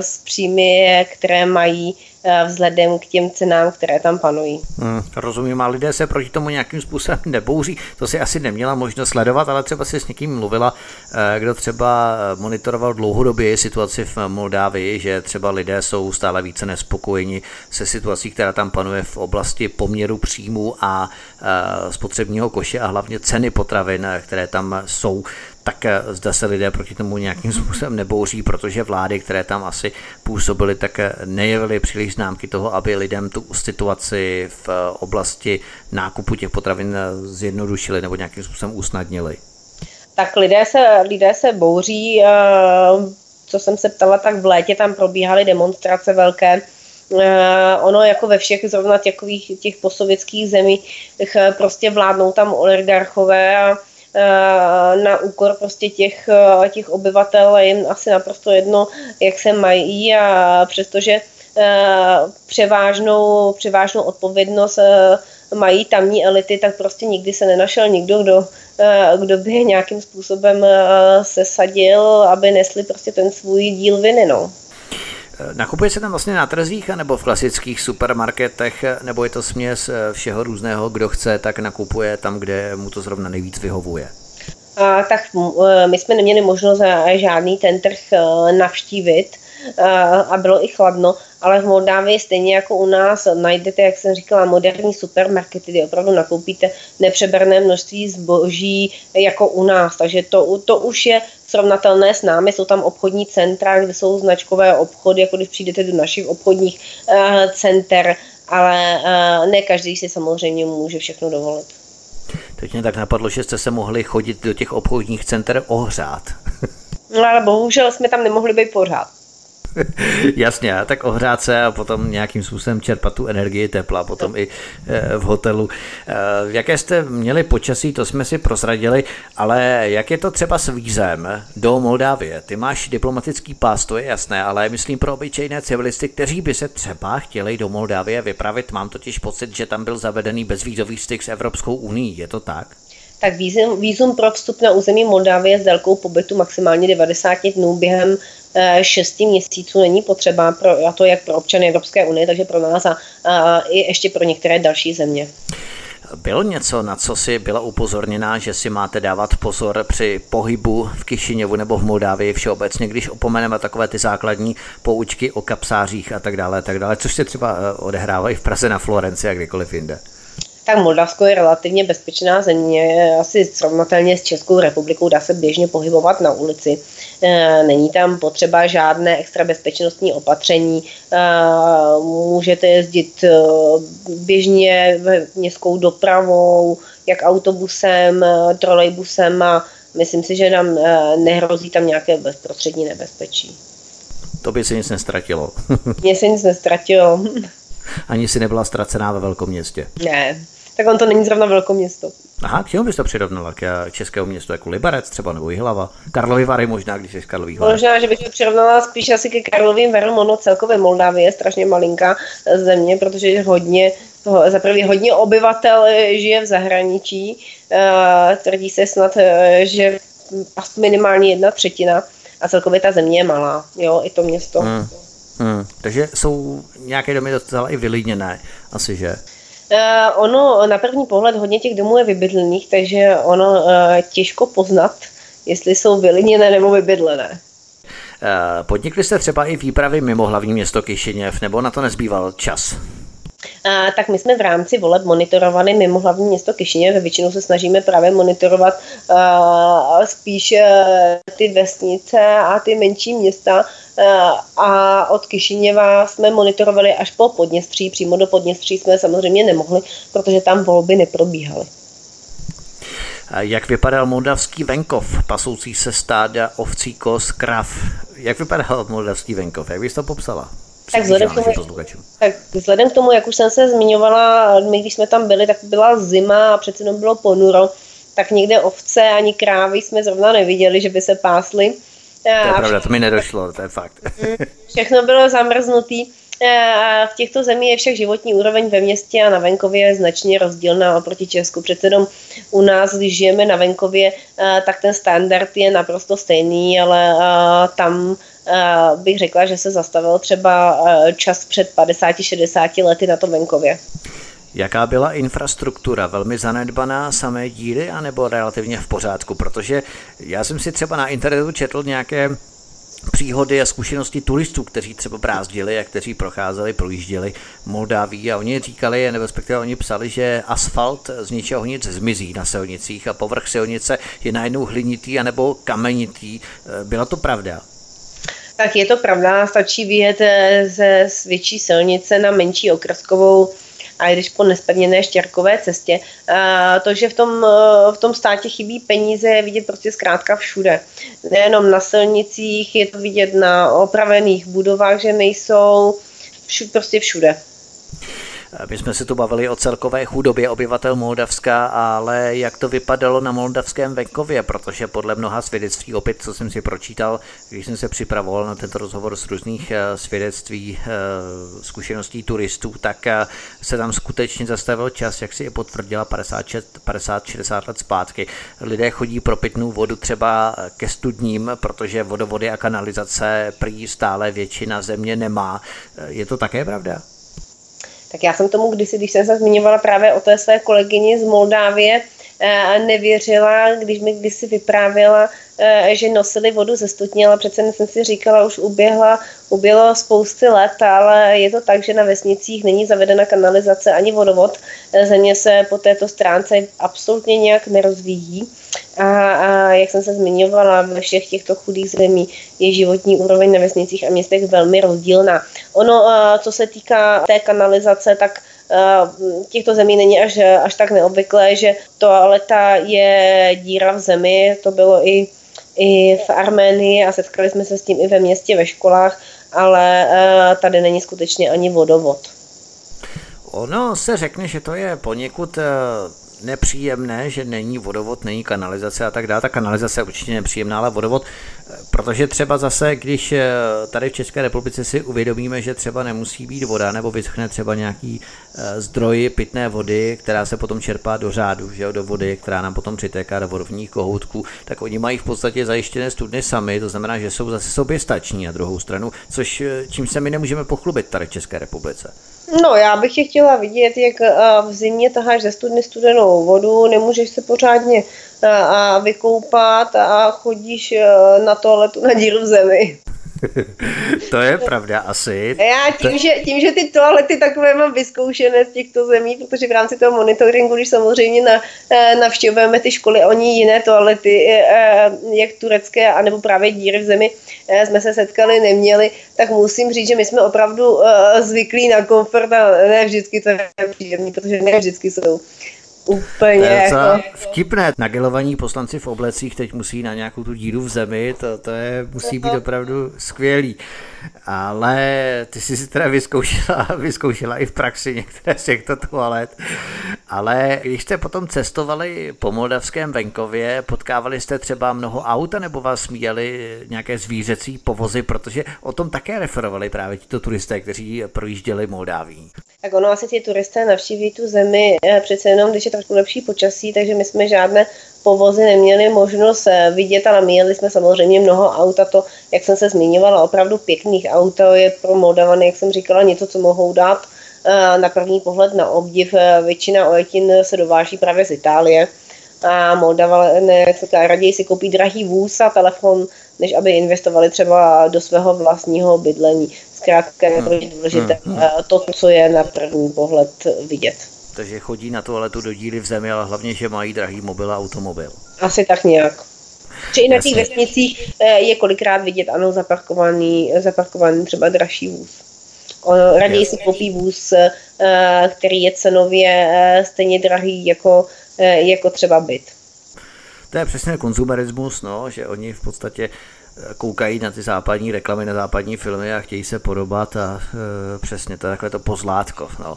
z příjmy, které mají Eh, vzhledem k těm cenám, které tam panují. Hmm, rozumím, a lidé se proti tomu nějakým způsobem nebouří. To si asi neměla možnost sledovat, ale třeba si s někým mluvila, eh, kdo třeba monitoroval dlouhodobě situaci v Moldávii, že třeba lidé jsou stále více nespokojeni se situací, která tam panuje v oblasti poměru příjmu a eh, spotřebního koše a hlavně ceny potravin, které tam jsou tak eh, zda se lidé proti tomu nějakým způsobem nebouří, protože vlády, které tam asi působily, tak eh, nejevily příliš známky toho, aby lidem tu situaci v eh, oblasti nákupu těch potravin zjednodušili nebo nějakým způsobem usnadnili. Tak lidé se, lidé se bouří, co jsem se ptala, tak v létě tam probíhaly demonstrace velké, ono jako ve všech zrovna těch, těch posovětských zemích prostě vládnou tam oligarchové a na úkor prostě těch, eh, těch obyvatel je jim asi naprosto jedno, jak se mají a přestože eh, převážnou, převážnou odpovědnost mají tamní elity, tak prostě nikdy se nenašel nikdo, kdo, kdo by nějakým způsobem sesadil, aby nesli prostě ten svůj díl viny. No. Nakupuje se tam vlastně na trzích nebo v klasických supermarketech, nebo je to směs eh, všeho různého, kdo chce, tak nakupuje tam, kde mu to zrovna nejvíc vyhovuje? A, tak eh, my jsme neměli možnost eh, žádný ten trh navštívit a bylo i chladno, ale v Moldávii stejně jako u nás najdete, jak jsem říkala, moderní supermarkety, kde opravdu nakoupíte nepřeberné množství zboží jako u nás. Takže to, to už je srovnatelné s námi. Jsou tam obchodní centra, kde jsou značkové obchody, jako když přijdete do našich obchodních uh, center, ale uh, ne každý si samozřejmě může všechno dovolit. Teď mě tak napadlo, že jste se mohli chodit do těch obchodních center ohřát. no ale bohužel jsme tam nemohli být pořád. Jasně, tak ohrát se a potom nějakým způsobem čerpat tu energii tepla, potom i eh, v hotelu. Eh, jaké jste měli počasí, to jsme si prozradili, ale jak je to třeba s vízem do Moldávie? Ty máš diplomatický pás, to je jasné, ale myslím pro obyčejné civilisty, kteří by se třeba chtěli do Moldávie vypravit, mám totiž pocit, že tam byl zavedený bezvízový styk s Evropskou unii, je to tak? tak vízum, vízum pro vstup na území Moldávie s délkou pobytu maximálně 90 dnů během 6 eh, měsíců není potřeba, pro, a to jak pro občany Evropské unie, takže pro nás a, a i ještě pro některé další země. Bylo něco, na co si byla upozorněná, že si máte dávat pozor při pohybu v Kišiněvu nebo v Moldávii všeobecně, když opomeneme takové ty základní poučky o kapsářích a tak dále, tak dále, což se třeba eh, odehrávají v Praze na Florenci a kdykoliv jinde tak Moldavsko je relativně bezpečná země, asi srovnatelně s Českou republikou dá se běžně pohybovat na ulici. E, není tam potřeba žádné extra bezpečnostní opatření, e, můžete jezdit e, běžně městskou dopravou, jak autobusem, trolejbusem a myslím si, že nám nehrozí tam nějaké bezprostřední nebezpečí. To by se nic nestratilo. Mně se nic nestratilo. Ani si nebyla ztracená ve velkom městě. Ne, tak on to není zrovna velké město. Aha, k čemu bys to přirovnala? K českému městu jako Liberec třeba nebo Jihlava? Karlovy Vary možná, když jsi z Karlových Var. Možná, že bych to přirovnala spíš asi ke Karlovým Varům, ono celkově Moldávie je strašně malinká země, protože je hodně za prvý hodně obyvatel žije v zahraničí, tvrdí se snad, že minimálně jedna třetina a celkově ta země je malá, jo, i to město. Hmm. Hmm. Takže jsou nějaké domy docela i vylidněné, asi že? Uh, ono na první pohled hodně těch domů je vybydlených, takže ono uh, těžko poznat, jestli jsou vylidněné nebo vybydlené. Podnikli jste třeba i výpravy mimo hlavní město Kišiněv, nebo na to nezbýval čas? tak my jsme v rámci voleb monitorovali mimo hlavní město Kišině. Ve většinou se snažíme právě monitorovat uh, spíš uh, ty vesnice a ty menší města. Uh, a od Kišiněva jsme monitorovali až po Podněstří. Přímo do Podněstří jsme samozřejmě nemohli, protože tam volby neprobíhaly. Jak vypadal moldavský venkov, pasoucí se stáda ovcí, kos, krav? Jak vypadal moldavský venkov? Jak bys to popsala? Tak vzhledem, k tomu, tak vzhledem k tomu, jak už jsem se zmiňovala, my když jsme tam byli, tak byla zima a přece jenom bylo ponuro, tak někde ovce ani krávy jsme zrovna neviděli, že by se pásly. To je a pravda, to mi nedošlo, to je fakt. Všechno bylo zamrznutý. V těchto zemích je však životní úroveň ve městě a na venkově značně rozdílná oproti Česku. Přece jenom u nás, když žijeme na venkově, tak ten standard je naprosto stejný, ale tam bych řekla, že se zastavil třeba čas před 50-60 lety na tom venkově. Jaká byla infrastruktura? Velmi zanedbaná, samé díly, anebo relativně v pořádku? Protože já jsem si třeba na internetu četl nějaké příhody a zkušenosti turistů, kteří třeba brázdili a kteří procházeli, projížděli Moldáví a oni říkali, nebo respektive oni psali, že asfalt z ničeho nic zmizí na silnicích a povrch silnice je najednou hlinitý anebo kamenitý. Byla to pravda? Tak je to pravda, stačí vyjet eh, ze větší silnice na menší okrskovou a když po nespevněné štěrkové cestě. To, že v tom, v tom státě chybí peníze, je vidět prostě zkrátka všude. Nejenom na silnicích, je to vidět na opravených budovách, že nejsou, všude, prostě všude. My jsme se tu bavili o celkové chudobě obyvatel Moldavska, ale jak to vypadalo na moldavském venkově, protože podle mnoha svědectví, opět co jsem si pročítal, když jsem se připravoval na tento rozhovor z různých eh, svědectví eh, zkušeností turistů, tak eh, se tam skutečně zastavil čas, jak si je potvrdila 50-60 let zpátky. Lidé chodí pro pitnou vodu třeba ke studním, protože vodovody a kanalizace prý stále většina země nemá. Je to také pravda? Tak já jsem tomu kdysi, když jsem se zmiňovala právě o té své kolegyni z Moldávie, eh, nevěřila, když mi kdysi vyprávěla, že nosili vodu ze studně, ale přece jsem si říkala, už uběhla, uběhlo spousty let, ale je to tak, že na vesnicích není zavedena kanalizace ani vodovod. Eh, země se po této stránce absolutně nějak nerozvíjí. A, a jak jsem se zmiňovala, ve všech těchto chudých zemí je životní úroveň na vesnicích a městech velmi rozdílná. Ono, co se týká té kanalizace, tak těchto zemí není až, až tak neobvyklé, že toaleta je díra v zemi, to bylo i, i v Arménii a setkali jsme se s tím i ve městě, ve školách, ale tady není skutečně ani vodovod. Ono se řekne, že to je poněkud nepříjemné, že není vodovod, není kanalizace a tak dále. Ta kanalizace je určitě nepříjemná, ale vodovod, protože třeba zase, když eh, tady v České republice si uvědomíme, že třeba nemusí být voda nebo vyschne třeba nějaký eh, zdroj pitné vody, která se potom čerpá do řádu, že jo, do vody, která nám potom přitéká do vodovních kohoutků, tak oni mají v podstatě zajištěné studny sami, to znamená, že jsou zase sobě stační na druhou stranu, což eh, čím se my nemůžeme pochlubit tady v České republice. No, já bych tě chtěla vidět, jak v zimě taháš ze studny studenou vodu, nemůžeš se pořádně vykoupat a chodíš na toaletu na díru v zemi. to je pravda asi. Já tím, že, tím, že ty toalety takové mám vyzkoušené z těchto zemí, protože v rámci toho monitoringu, když samozřejmě na, eh, navštěvujeme ty školy, oni jiné toalety, eh, eh, jak turecké, anebo právě díry v zemi, jsme se setkali, neměli, tak musím říct, že my jsme opravdu zvyklí na komfort a ne vždycky to je příjemný, protože ne vždycky jsou Úplně jako... Vtipné, nagelovaní poslanci v oblecích teď musí na nějakou tu díru v zemi, to, to je, musí být opravdu skvělý. Ale ty jsi si teda vyzkoušela, vyzkoušela i v praxi některé z těchto toalet. Ale když jste potom cestovali po moldavském venkově, potkávali jste třeba mnoho auta nebo vás měli nějaké zvířecí povozy, protože o tom také referovali právě tito turisté, kteří projížděli Moldáví. Tak ono asi ti turisté navštíví tu zemi eh, přece jenom, když je trošku lepší počasí, takže my jsme žádné povozy neměli možnost eh, vidět, ale měli jsme samozřejmě mnoho aut a to, jak jsem se zmiňovala, opravdu pěkných aut, je pro Moldavany, jak jsem říkala, něco, co mohou dát eh, na první pohled na obdiv. Většina ojetin se dováží právě z Itálie a Moldavané, raději si koupí drahý vůz a telefon, než aby investovali třeba do svého vlastního bydlení. Zkrátka je to důležité hmm, hmm. to, co je na první pohled vidět. Takže chodí na toaletu do díly v zemi, ale hlavně, že mají drahý mobil a automobil. Asi tak nějak. Či i na těch vesnicích eh, je kolikrát vidět, ano, zaparkovaný, zaparkovaný třeba dražší vůz. Raději si koupí vůz, eh, který je cenově stejně drahý jako, jako třeba byt. To je přesně konzumerismus, no, že oni v podstatě koukají na ty západní reklamy, na západní filmy a chtějí se podobat a e, přesně to takhle to pozlátko. No.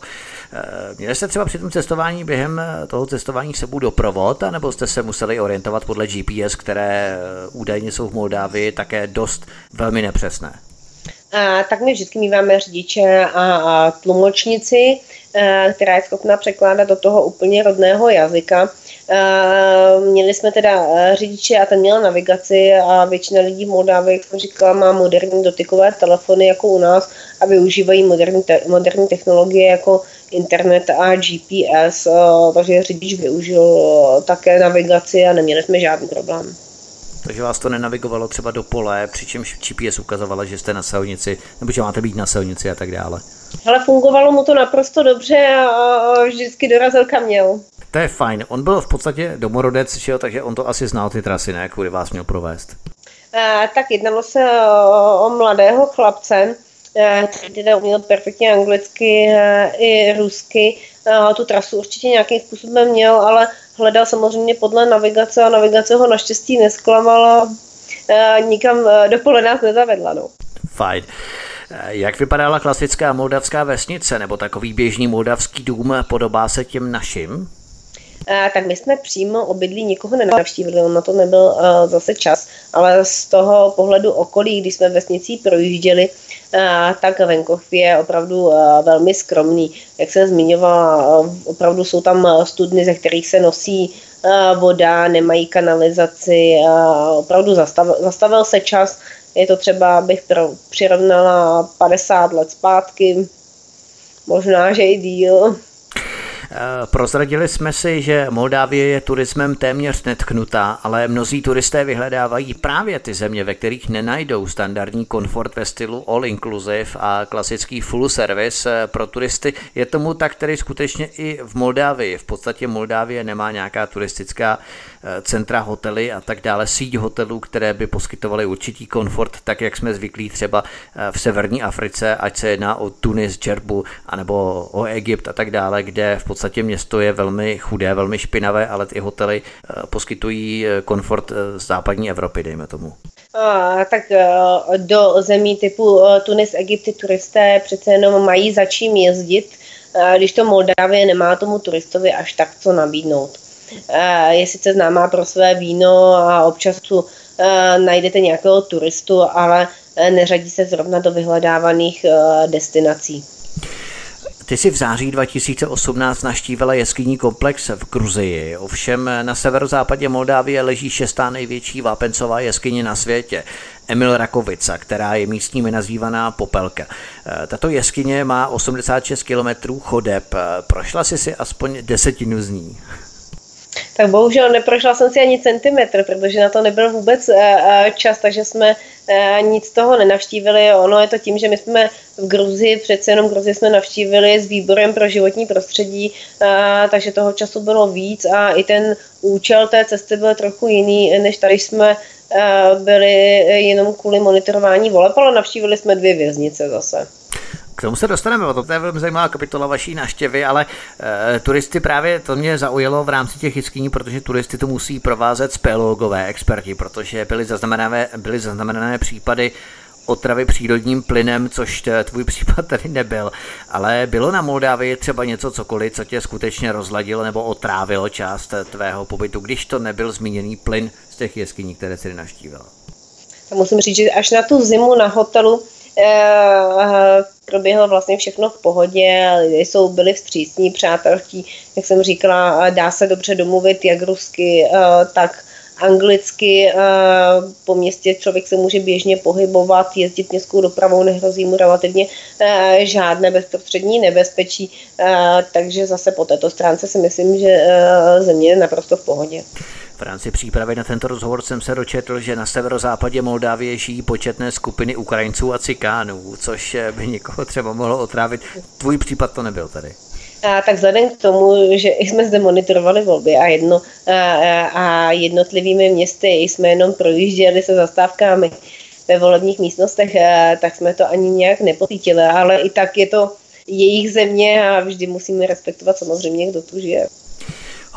E, měli jste třeba při tom cestování během toho cestování sebou doprovod, nebo jste se museli orientovat podle GPS, které e, údajně jsou v Moldávii také dost velmi nepřesné? A, tak my vždycky míváme řidiče a, a tlumočnici, a, která je schopna překládat do toho úplně rodného jazyka. Eh, měli jsme teda eh, řidiče a ten měl navigaci a většina lidí v Moldávii, jak jsem říkala, má moderní dotykové telefony jako u nás a využívají moderní, te- moderní technologie jako internet a GPS, eh, takže řidič využil také navigaci a neměli jsme žádný problém. Takže vás to nenavigovalo třeba do pole, přičemž GPS ukazovala, že jste na silnici, nebo že máte být na silnici a tak dále. Ale fungovalo mu to naprosto dobře a vždycky dorazil kam měl. To je fajn. On byl v podstatě domorodec, že jo, takže on to asi znal ty trasy, ne, kudy vás měl provést. E, tak jednalo se o, o mladého chlapce, který teda uměl perfektně anglicky e, i rusky. Tu trasu určitě nějakým způsobem měl, ale hledal samozřejmě podle navigace a navigace ho naštěstí nesklamala. Nikam do pole nás nezavedla. No. Fajn. Jak vypadala klasická moldavská vesnice nebo takový běžný moldavský dům, podobá se těm našim? tak my jsme přímo obydlí nikoho nenavštívili, na to nebyl zase čas, ale z toho pohledu okolí, když jsme vesnicí projížděli, tak venkov je opravdu velmi skromný. Jak jsem zmiňovala, opravdu jsou tam studny, ze kterých se nosí voda, nemají kanalizaci, opravdu zastavil, zastavil se čas, je to třeba, bych přirovnala 50 let zpátky, možná, že i díl. Eh, prozradili jsme si, že Moldávie je turismem téměř netknutá, ale mnozí turisté vyhledávají právě ty země, ve kterých nenajdou standardní komfort ve stylu all inclusive a klasický full service eh, pro turisty. Je tomu tak tedy skutečně i v Moldávii. V podstatě Moldávie nemá nějaká turistická centra, hotely a tak dále, síť hotelů, které by poskytovaly určitý komfort, tak jak jsme zvyklí třeba v severní Africe, ať se jedná o Tunis, Džerbu, anebo o Egypt a tak dále, kde v podstatě město je velmi chudé, velmi špinavé, ale ty hotely eh, poskytují eh, komfort eh, z západní Evropy, dejme tomu. A, tak do zemí typu Tunis, Egypty turisté přece jenom mají za čím jezdit, když to Moldávie nemá tomu turistovi až tak co nabídnout. Je sice známá pro své víno a občas tu najdete nějakého turistu, ale neřadí se zrovna do vyhledávaných destinací. Ty jsi v září 2018 naštívila jeskyní komplex v Gruzii, ovšem na severozápadě Moldávie leží šestá největší vápencová jeskyně na světě, Emil Rakovica, která je místními nazývaná Popelka. Tato jeskyně má 86 km chodeb, prošla jsi si aspoň desetinu z ní tak bohužel neprošla jsem si ani centimetr, protože na to nebyl vůbec eh, eh, čas, takže jsme eh, nic z toho nenavštívili. Ono je to tím, že my jsme v Gruzii, přece jenom Gruzii jsme navštívili s výborem pro životní prostředí, takže toho času bylo víc a i ten účel té cesty byl trochu jiný, než tady jsme byli jenom kvůli monitorování voleb, ale navštívili jsme dvě věznice zase tomu se dostaneme, to je velmi zajímavá kapitola vaší návštěvy, ale e, turisty právě to mě zaujalo v rámci těch jeskyní, protože turisty to musí provázet speleologové experti, protože byly zaznamenané, byly zaznamenané případy otravy přírodním plynem, což tvůj případ tady nebyl. Ale bylo na Moldávii třeba něco cokoliv, co tě skutečně rozladilo nebo otrávilo část tvého pobytu, když to nebyl zmíněný plyn z těch jeskyní, které jsi navštívila? Musím říct, že až na tu zimu na hotelu eh, proběhlo vlastně všechno v pohodě, lidé jsou byli vstřícní, přátelští, jak jsem říkala, dá se dobře domluvit jak rusky, eh, tak anglicky eh, po městě člověk se může běžně pohybovat, jezdit městskou dopravou, nehrozí mu relativně eh, žádné bezprostřední nebezpečí, eh, takže zase po této stránce si myslím, že země je naprosto v pohodě. V rámci přípravy na tento rozhovor jsem se dočetl, že na severozápadě Moldávie žijí početné skupiny Ukrajinců a Cikánů, což by někoho třeba mohlo otrávit. Tvůj případ to nebyl tady. A, tak vzhledem k tomu, že jsme zde monitorovali volby a, jedno, a, a jednotlivými městy jsme jenom projížděli se zastávkami ve volebních místnostech, a, tak jsme to ani nějak nepocítili, ale i tak je to jejich země a vždy musíme respektovat samozřejmě, kdo tu žije.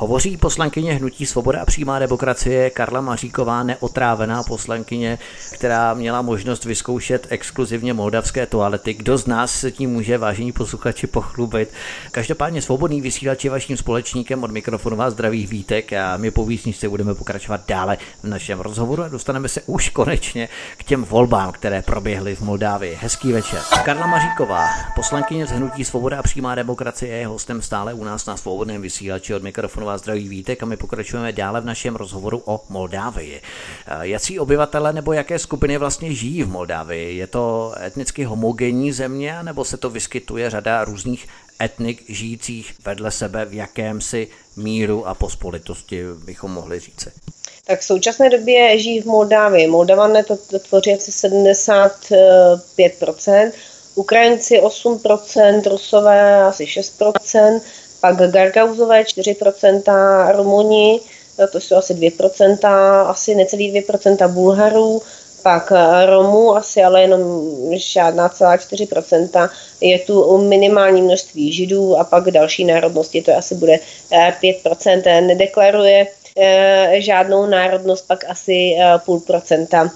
Hovoří poslankyně Hnutí Svoboda a přímá demokracie Karla Maříková, neotrávená poslankyně, která měla možnost vyzkoušet exkluzivně moldavské toalety. Kdo z nás se tím může, vážení posluchači, pochlubit? Každopádně svobodný vysílač je vaším společníkem od mikrofonu vás zdraví vítek a my po výsničce budeme pokračovat dále v našem rozhovoru a dostaneme se už konečně k těm volbám, které proběhly v Moldávii. Hezký večer. Karla Maříková, poslankyně z Hnutí Svoboda a přímá demokracie, je hostem stále u nás na svobodném vysílači od mikrofonu vás zdraví Vítek a my pokračujeme dále v našem rozhovoru o Moldávii. Eh, jací obyvatele nebo jaké skupiny vlastně žijí v Moldávii? Je to etnicky homogenní země nebo se to vyskytuje řada různých etnik žijících vedle sebe v jakémsi míru a pospolitosti, bychom mohli říci? Tak v současné době žijí v Moldávii. Moldavané to, to tvoří asi 75%, Ukrajinci 8%, Rusové asi 6%, pak Gargauzové 4%, Rumuni, to jsou asi 2%, asi necelý 2% Bulharů, pak Romů asi ale jenom žádná celá 4%. Je tu minimální množství Židů a pak další národnosti, to asi bude 5%. Eh, Nedeklaruje eh, žádnou národnost, pak asi eh, půl procenta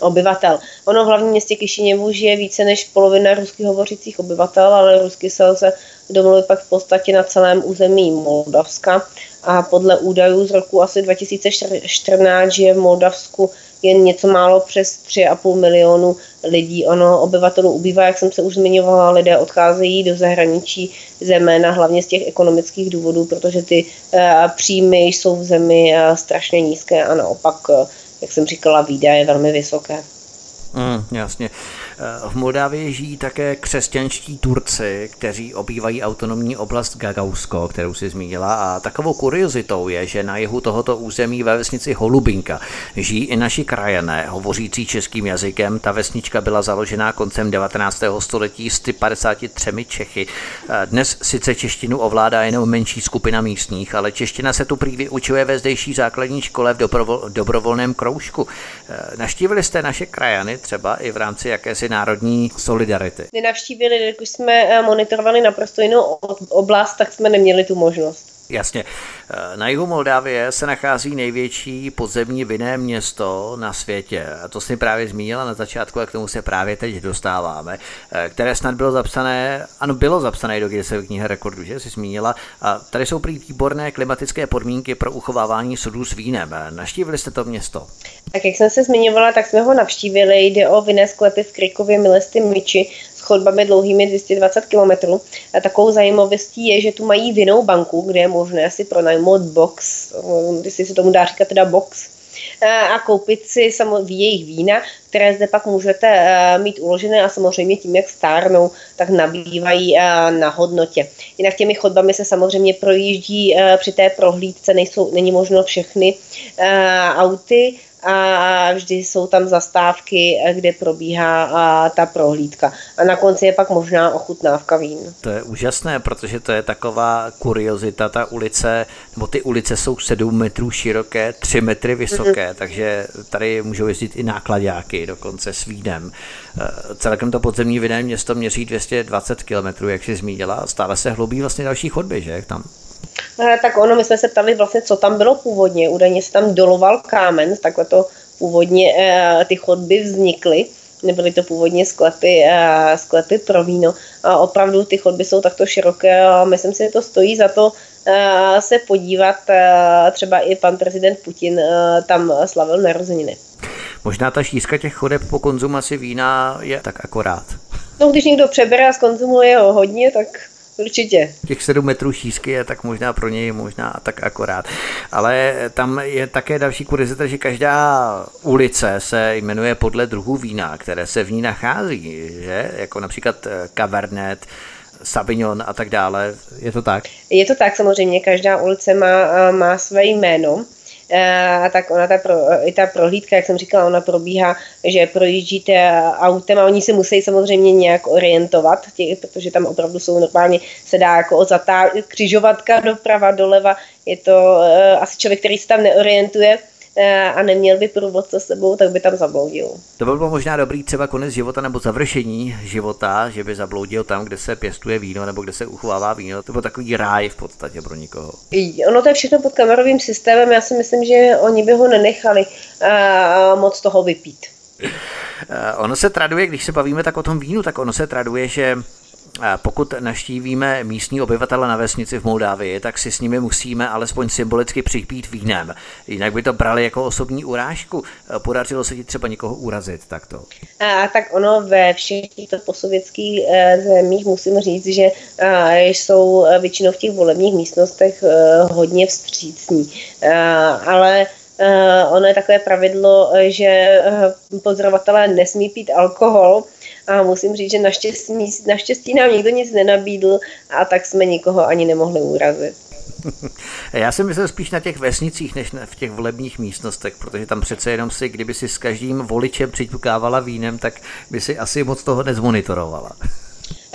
obyvatel. Ono v hlavním městě Kišiněvu žije více než polovina rusky hovořících obyvatel, ale rusky se lze domluvit pak v podstatě na celém území Moldavska a podle údajů z roku asi 2014 žije v Moldavsku jen něco málo přes 3,5 milionu lidí. Ono obyvatelů ubývá, jak jsem se už zmiňovala, lidé odcházejí do zahraničí, zejména hlavně z těch ekonomických důvodů, protože ty uh, příjmy jsou v zemi uh, strašně nízké a naopak, uh, jak jsem říkala, výdaje velmi vysoké. Mm, jasně. V Moldávii žijí také křesťanští Turci, kteří obývají autonomní oblast Gagausko, kterou si zmínila. A takovou kuriozitou je, že na jihu tohoto území ve vesnici Holubinka žijí i naši krajané, hovořící českým jazykem. Ta vesnička byla založena koncem 19. století s 53 Čechy. Dnes sice češtinu ovládá jenom menší skupina místních, ale čeština se tu prý vyučuje ve zdejší základní škole v dobrovolném kroužku. Naštívili jste naše krajany třeba i v rámci jakési národní solidarity. Nenavštívili, když jsme eh, monitorovali naprosto jinou oblast, tak jsme neměli tu možnost. Jasně. Eh, na jihu Moldávie se nachází největší podzemní vinné město na světě. A to si právě zmínila na začátku a k tomu se právě teď dostáváme, eh, které snad bylo zapsané, ano, bylo zapsané do Guinnessovy knihy rekordů, že jsi zmínila. A tady jsou prý výborné klimatické podmínky pro uchovávání sudů s vínem. Naštívili jste to město? Tak jak jsem se zmiňovala, tak jsme ho navštívili. Jde o vinné sklepy v Krikově Milesty Myči chodbami dlouhými 220 km. A takovou zajímavostí je, že tu mají vinou banku, kde je možné si pronajmout box, jestli se tomu dá říkat teda box, a koupit si jejich vína, které zde pak můžete mít uložené a samozřejmě tím, jak stárnou, tak nabývají na hodnotě. Jinak těmi chodbami se samozřejmě projíždí při té prohlídce, nejsou, není možno všechny auty, a vždy jsou tam zastávky, kde probíhá ta prohlídka. A na konci je pak možná ochutnávka vín. To je úžasné, protože to je taková kuriozita, ta ulice, nebo ty ulice jsou 7 metrů široké, 3 metry vysoké, mm-hmm. takže tady můžou jezdit i nákladáky, dokonce s vínem. Eh, celkem to podzemní vinné město měří 220 km, jak si zmínila, stále se hloubí vlastně další chodby, že tam? Eh, tak ono, my jsme se ptali vlastně, co tam bylo původně. Údajně se tam doloval kámen, takhle to původně eh, ty chodby vznikly. Nebyly to původně sklepy, eh, sklepy pro víno. A opravdu ty chodby jsou takto široké a myslím si, že to stojí za to se podívat. Třeba i pan prezident Putin tam slavil narozeniny. Možná ta šířka těch chodeb po konzumaci vína je tak akorát. No, když někdo přebere a skonzumuje ho hodně, tak Určitě. Těch 7 metrů šířky je tak možná pro něj možná tak akorát. Ale tam je také další kuriozita, že každá ulice se jmenuje podle druhů vína, které se v ní nachází, že? Jako například eh, Cabernet, Savignon a tak dále. Je to tak? Je to tak, samozřejmě. Každá ulice má, eh, má své jméno. Eh, tak ona ta, pro, i ta prohlídka, jak jsem říkala, ona probíhá, že projíždíte autem a oni se musí samozřejmě nějak orientovat, tě, protože tam opravdu jsou normálně, se dá jako zatá, křižovatka doprava, doleva, je to uh, asi člověk, který se tam neorientuje, Eh, a neměl by průvodce s sebou, tak by tam zabloudil. To by bylo možná dobrý třeba konec života nebo završení života, že by zabloudil tam, kde se pěstuje víno nebo kde se uchovává víno. To byl takový ráj v podstatě pro nikoho. Ono to je všechno pod kamerovým systémem. Já si myslím, že oni by ho nenechali uh, moc toho vypít. Ono se traduje, když se bavíme tak o tom vínu, tak ono se traduje, že pokud naštívíme místní obyvatele na vesnici v Moldávii, tak si s nimi musíme alespoň symbolicky připít vínem. Jinak by to brali jako osobní urážku. Podařilo se ti třeba někoho urazit takto? A, tak ono ve všech těchto posovětských e, zemích musím říct, že a, jsou většinou v těch volebních místnostech hodně vstřícní. Ale ono je takové pravidlo, že pozorovatelé nesmí pít alkohol, a musím říct, že naštěstí, naštěstí nám nikdo nic nenabídl a tak jsme nikoho ani nemohli urazit. Já si myslím spíš na těch vesnicích, než v těch volebních místnostech, protože tam přece jenom si, kdyby si s každým voličem přiťukávala vínem, tak by si asi moc toho nezmonitorovala.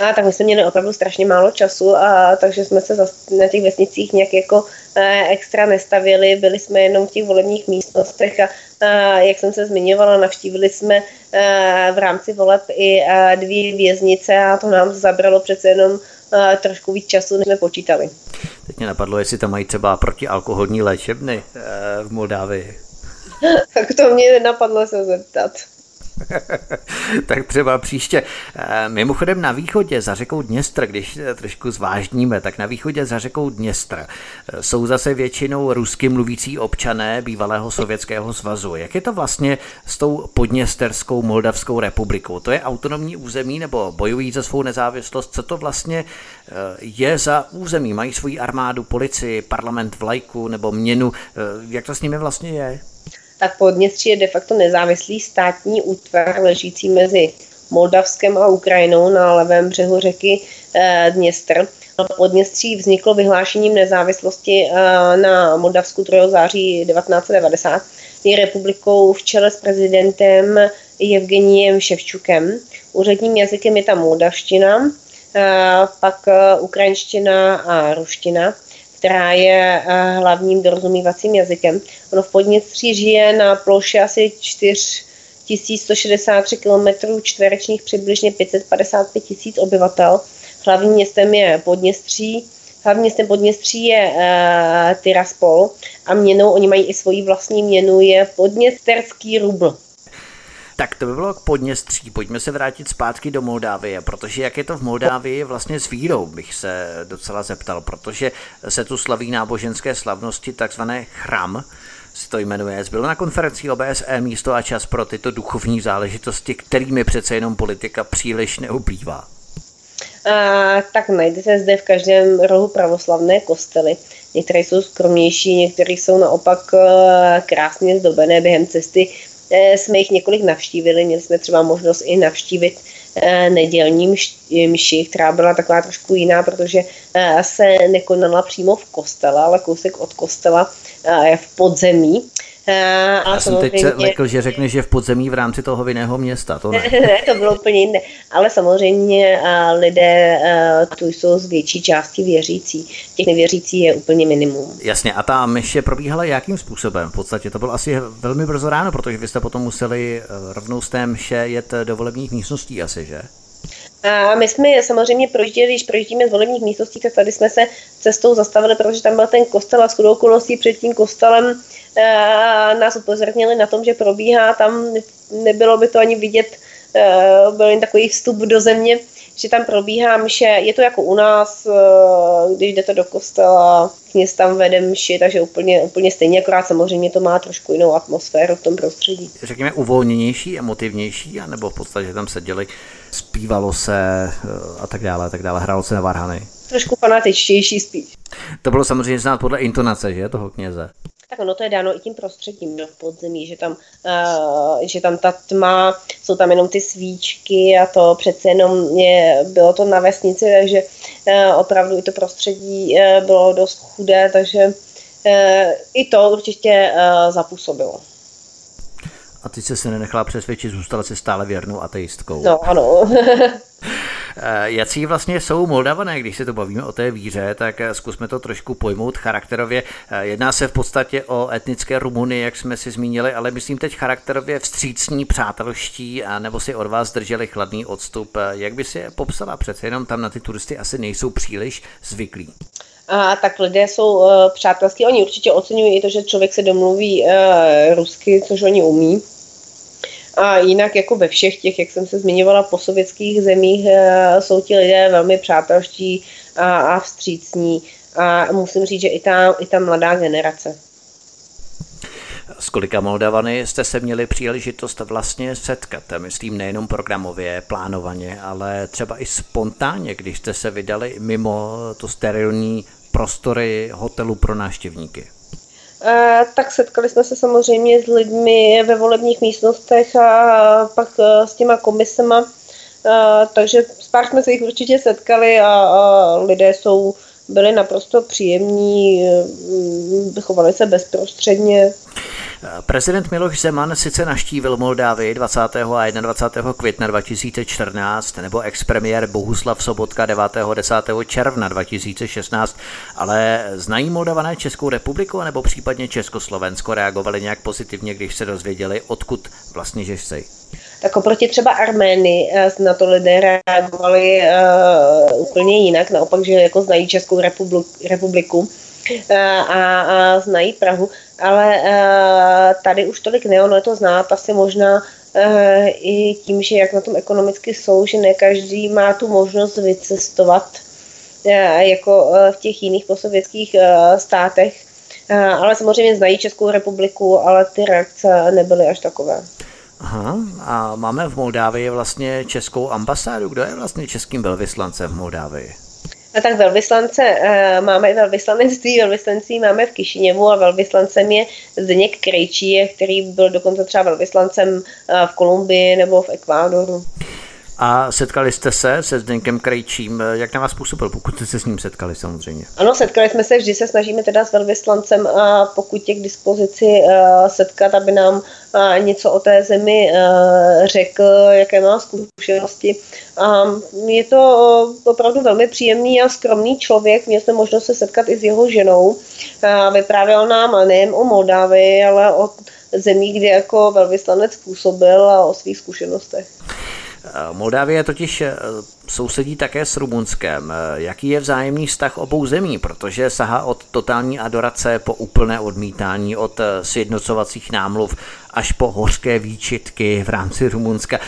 A tak my jsme měli opravdu strašně málo času, a takže jsme se na těch vesnicích nějak jako e, extra nestavili, byli jsme jenom v těch volebních místnostech a e, jak jsem se zmiňovala, navštívili jsme e, v rámci voleb i e, dvě věznice a to nám zabralo přece jenom trošku víc času, než jsme počítali. Teď mě napadlo, jestli tam mají třeba protialkoholní léčebny v Moldávii. tak to mě nenapadlo se zeptat. tak třeba příště. Eh, mimochodem na východě za řekou Dněstr, když trošku zvážníme, tak na východě za řekou Dněstr eh, jsou zase většinou rusky mluvící občané bývalého Sovětského svazu. Jak je to vlastně s tou podněsterskou Moldavskou republikou? To je autonomní území nebo bojují za svou nezávislost? Co to vlastně eh, je za území? Mají svoji armádu, policii, parlament vlajku nebo měnu? Jak to s nimi vlastně je? Tak Podněstří je de facto nezávislý státní útvar ležící mezi Moldavskem a Ukrajinou na levém břehu řeky eh, Dněstr. Podněstří vzniklo vyhlášením nezávislosti eh, na Moldavsku 2. září 1990. Je republikou v čele s prezidentem Evgeniem Ševčukem. Úředním jazykem je tam moldavština, eh, pak ukrajinština a ruština která je eh, hlavním dorozumívacím jazykem. Ono v Podněstří žije na ploše asi 4 1163 km čtverečních, přibližně 555 tisíc obyvatel. Hlavním městem je Podněstří, hlavním městem Podněstří je uh, Tiraspol a měnou, oni mají i svoji vlastní měnu, je podněsterský rubl. Tak to by bylo k Podněstří. Pojďme se vrátit zpátky do Moldávie, protože jak je to v Moldávii vlastně s vírou, bych se docela zeptal, protože se tu slaví náboženské slavnosti, takzvané chram, se to jmenuje. Bylo na konferenci OBSE místo a čas pro tyto duchovní záležitosti, kterými přece jenom politika příliš neuplývá. A, tak najdete zde v každém rohu pravoslavné kostely. Některé jsou skromnější, některé jsou naopak eh, krásně zdobené během cesty jsme jich několik navštívili, měli jsme třeba možnost i navštívit eh, nedělní mši, která byla taková trošku jiná, protože eh, se nekonala přímo v kostele, ale kousek od kostela v podzemí. A Já jsem teď se lekl, že řekne, že v podzemí v rámci toho vinného města, to ne. ne, to bylo úplně jiné. Ale samozřejmě lidé tu jsou z větší části věřící. Těch nevěřící je úplně minimum. Jasně, a ta myše probíhala jakým způsobem? V podstatě to bylo asi velmi brzo ráno, protože vy jste potom museli rovnou z té mše jet do volebních místností asi, že? A my jsme samozřejmě projížděli, když projíždíme z volebních místností, tak tady jsme se cestou zastavili, protože tam byl ten kostel a s okolností před tím kostelem a nás upozornili na tom, že probíhá tam, nebylo by to ani vidět, byl jen takový vstup do země, že tam probíhá mše, je to jako u nás, když jdete do kostela, kněz tam vede mši, takže úplně, úplně stejně, akorát samozřejmě to má trošku jinou atmosféru v tom prostředí. Řekněme uvolněnější, emotivnější, anebo v podstatě tam seděli, zpívalo se a tak dále, a tak dále, hrálo se na varhany. Trošku fanatičtější spíš. To bylo samozřejmě znát podle intonace, že, toho kněze. Tak ono to je dáno i tím prostředím no, v podzemí, že tam, uh, že tam ta tma, jsou tam jenom ty svíčky a to přece jenom je, bylo to na vesnici, takže uh, opravdu i to prostředí uh, bylo dost chudé, takže uh, i to určitě uh, zapůsobilo. A ty jsi se nenechala přesvědčit, zůstala si stále věrnou ateistkou. No, ano. Eh, jací vlastně jsou Moldavané, když se to bavíme o té víře, tak eh, zkusme to trošku pojmout charakterově. Eh, jedná se v podstatě o etnické Rumuny, jak jsme si zmínili, ale myslím teď charakterově vstřícní, přátelští, a nebo si od vás drželi chladný odstup. Jak by si je popsala? Přece jenom tam na ty turisty asi nejsou příliš zvyklí. A tak lidé jsou uh, přátelský. Oni určitě oceňují i to, že člověk se domluví uh, rusky, což oni umí. A jinak jako ve všech těch, jak jsem se zmiňovala, posovětských zemích eh, jsou ti lidé velmi přátelští a, a vstřícní. A musím říct, že i ta, i ta mladá generace. S kolika Moldavany jste se měli příležitost vlastně setkat? Myslím nejenom programově, plánovaně, ale třeba i spontánně, když jste se vydali mimo to sterilní prostory hotelu pro návštěvníky tak setkali jsme se samozřejmě s lidmi ve volebních místnostech a pak e, s těma komisema, takže s pár jsme se jich určitě setkali a, a lidé jsou byli naprosto příjemní, e, chovali se bezprostředně. Prezident Miloš Zeman sice naštívil Moldávii 20. a 21. května 2014 nebo expremiér Bohuslav Sobotka 9. 10. června 2016, ale znají Moldavané Českou republiku nebo případně Československo reagovali nějak pozitivně, když se dozvěděli, odkud vlastně že jsi? Tak oproti třeba Armény eh, na to lidé reagovali uh, úplně jinak, naopak, že jako znají Českou republiku uh, a, a znají Prahu, ale uh, tady už tolik ne, ono je to znát asi možná uh, i tím, že jak na tom ekonomicky jsou, že ne každý má tu možnost vycestovat jako v těch jiných posovětských státech, ale samozřejmě znají Českou republiku, ale ty reakce nebyly až takové. Aha, a máme v Moldávii vlastně českou ambasádu. Kdo je vlastně českým velvyslancem v Moldávii? A tak velvyslance, eh, máme i velvyslanectví, velvyslancí máme v Kišiněvu a velvyslancem je Zdeněk Krejčí, který byl dokonce třeba velvyslancem eh, v Kolumbii nebo v Ekvádoru. A setkali jste se se Zdenkem Krejčím, jak na vás působil, pokud jste se s ním setkali samozřejmě? Ano, setkali jsme se, vždy se snažíme teda s velvyslancem a pokud je k dispozici uh, setkat, aby nám uh, něco o té zemi uh, řekl, jaké má zkušenosti. A je to opravdu velmi příjemný a skromný člověk, měl jsme možnost se setkat i s jeho ženou. Vyprávěl nám nejen o Moldávii, ale o zemí, kde jako velvyslanec působil a o svých zkušenostech. Moldávie totiž eh, sousedí také s Rumunskem. Eh, jaký je vzájemný vztah obou zemí? Protože sahá od totální adorace po úplné odmítání, od eh, sjednocovacích námluv až po hořké výčitky v rámci Rumunska.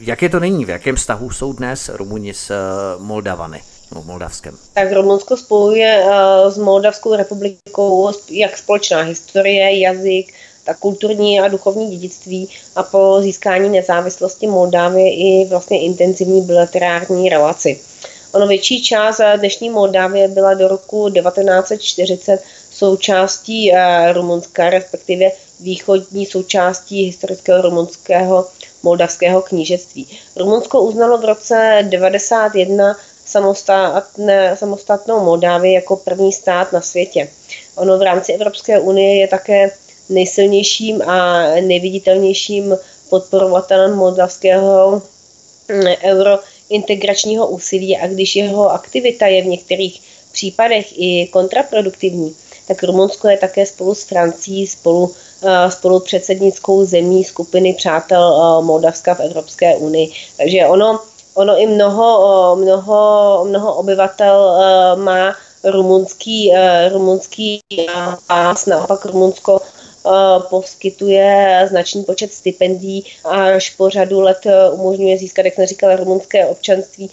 Jak je to není? V jakém vztahu jsou dnes Rumuni s Moldavany? No, Moldavskem. Tak Rumunsko spojuje s Moldavskou republikou jak společná historie, jazyk, kulturní a duchovní dědictví a po získání nezávislosti Moldávie i vlastně intenzivní bilaterární relaci. Ono větší část dnešní Moldávie byla do roku 1940 součástí eh, Rumunska, respektive východní součástí historického rumunského moldavského knížectví. Rumunsko uznalo v roce 1991 samostatné, samostatnou Moldávii jako první stát na světě. Ono v rámci Evropské unie je také nejsilnějším a nejviditelnějším podporovatelem moldavského mm, eurointegračního úsilí a když jeho aktivita je v některých případech i kontraproduktivní, tak Rumunsko je také spolu s Francií spolu, eh, spolu předsednickou zemí skupiny přátel eh, Moldavska v Evropské unii. Takže ono, ono i mnoho, eh, mnoho, mnoho obyvatel má rumunský, rumunský pás, naopak Rumunsko poskytuje značný počet stipendií až po řadu let umožňuje získat, jak jsem říkala, rumunské občanství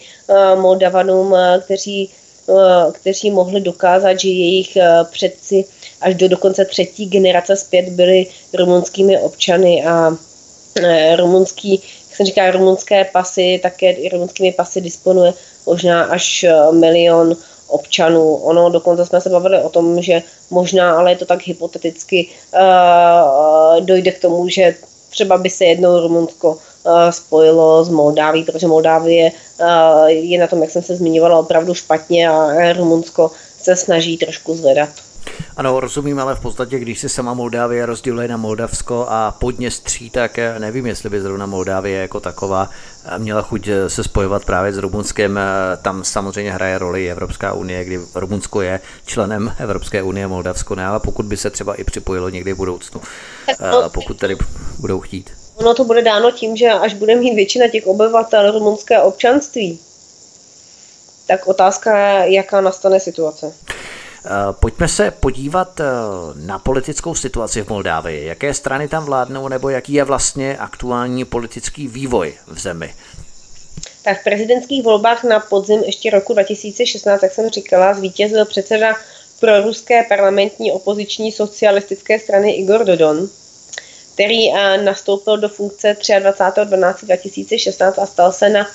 Moldavanům, kteří Eh, kteří mohli dokázat, že jejich eh, předci až do dokonce třetí generace zpět byli rumunskými občany a eh, rumunský, jak se říká, rumunské pasy, také rumunskými pasy disponuje možná až milion občanů. Ono dokonce jsme se bavili o tom, že možná, ale je to tak hypoteticky, dojde k tomu, že třeba by se jednou Rumunsko Eh, spojilo s Moldáví, protože Moldávie eh, je na tom, jak jsem se zmiňovala, opravdu špatně a Rumunsko se snaží trošku zvedat. Ano, rozumím, ale v podstatě, když se sama Moldávie rozděluje na Moldavsko a Podněstří, tak eh, nevím, jestli by zrovna Moldávie jako taková měla chuť se spojovat právě s Rumunskem. Tam samozřejmě hraje roli Evropská unie, kdy Rumunsko je členem Evropské unie, Moldavsko ne, ale pokud by se třeba i připojilo někdy v budoucnu, pokud tady budou chtít. Ono to bude dáno tím, že až bude mít většina těch obyvatel rumunské občanství, tak otázka je, jaká nastane situace. Eh, pojďme se podívat eh, na politickou situaci v Moldávii. Jaké strany tam vládnou, nebo jaký je vlastně aktuální politický vývoj v zemi? Tak v prezidentských volbách na podzim ještě roku 2016, jak jsem říkala, zvítězil předseda pro ruské parlamentní opoziční socialistické strany Igor Dodon který eh, nastoupil do funkce 23.12.2016 a stal se na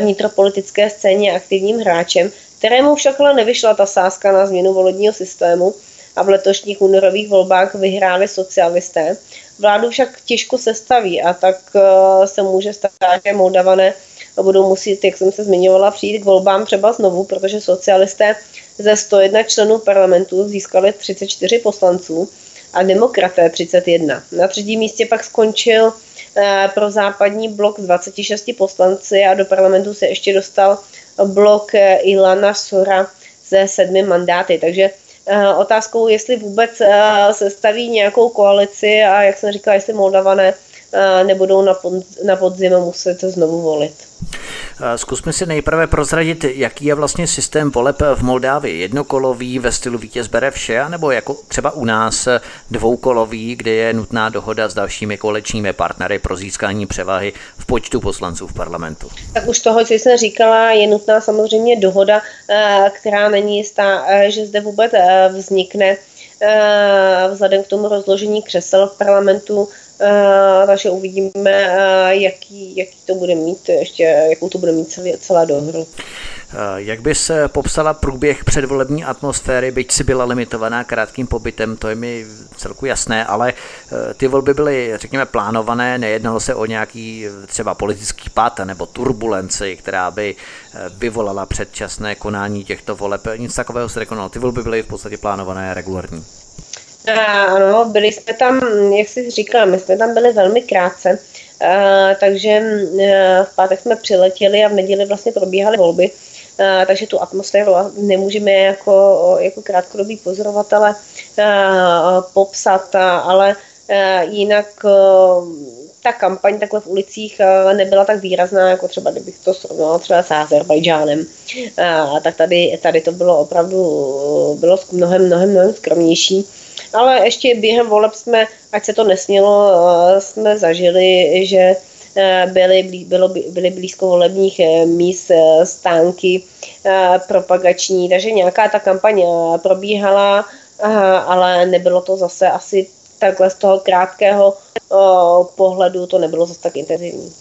vnitropolitické scéně aktivním hráčem, kterému však ale nevyšla ta sázka na změnu volebního systému a v letošních únorových volbách vyhráli socialisté. Vládu však těžko sestaví a tak eh, se může stát, že Moldavané budou muset, jak jsem se zmiňovala, přijít k volbám třeba znovu, protože socialisté ze 101 členů parlamentu získali 34 poslanců a demokraté 31. Na třetím místě pak skončil eh, pro západní blok s 26 poslanci a do parlamentu se ještě dostal blok eh, Ilana Sora ze sedmi mandáty. Takže eh, otázkou, jestli vůbec se staví nějakou koalici a jak jsem říkala, jestli Moldavané nebudou na, pod, na podzim muset znovu volit. Zkusme si nejprve prozradit, jaký je vlastně systém voleb v Moldávii. Jednokolový ve stylu vítěz bere vše, nebo jako třeba u nás dvoukolový, kde je nutná dohoda s dalšími kolečními partnery pro získání převahy v počtu poslanců v parlamentu. Tak už toho, co jsem říkala, je nutná samozřejmě dohoda, eh, která není jistá, eh, že zde vůbec eh, vznikne vzhledem k tomu rozložení křesel v parlamentu takže uvidíme, uh, jaký, jaký to bude mít, ještě jakou to bude mít celé, celá dohru. Jak by se popsala průběh předvolební atmosféry, byť si byla limitovaná krátkým pobytem, to je mi celku jasné, ale ty volby byly, řekněme, plánované, nejednalo se o nějaký třeba politický pád nebo turbulenci, která by vyvolala předčasné konání těchto voleb. Nic takového se nekonalo. Ty volby byly v podstatě plánované regulární. Ano, byli jsme tam, jak jsi říkala, my jsme tam byli velmi krátce, takže v pátek jsme přiletěli a v neděli vlastně probíhaly volby, takže tu atmosféru nemůžeme jako, jako krátkodobí pozorovatele popsat, ale jinak ta kampaň takhle v ulicích nebyla tak výrazná, jako třeba kdybych to srovnala třeba s Azerbajdžánem. Tak tady, tady to bylo opravdu bylo mnohem, mnohem, mnohem skromnější. Ale ještě během voleb jsme, ať se to nesmělo, eh, jsme zažili, že eh, byly, bylo, byly blízko volebních eh, míst stánky propagační, takže nějaká ta kampaň probíhala, ale nebylo to zase asi takhle z toho krátkého pohledu, to nebylo zase tak intenzivní.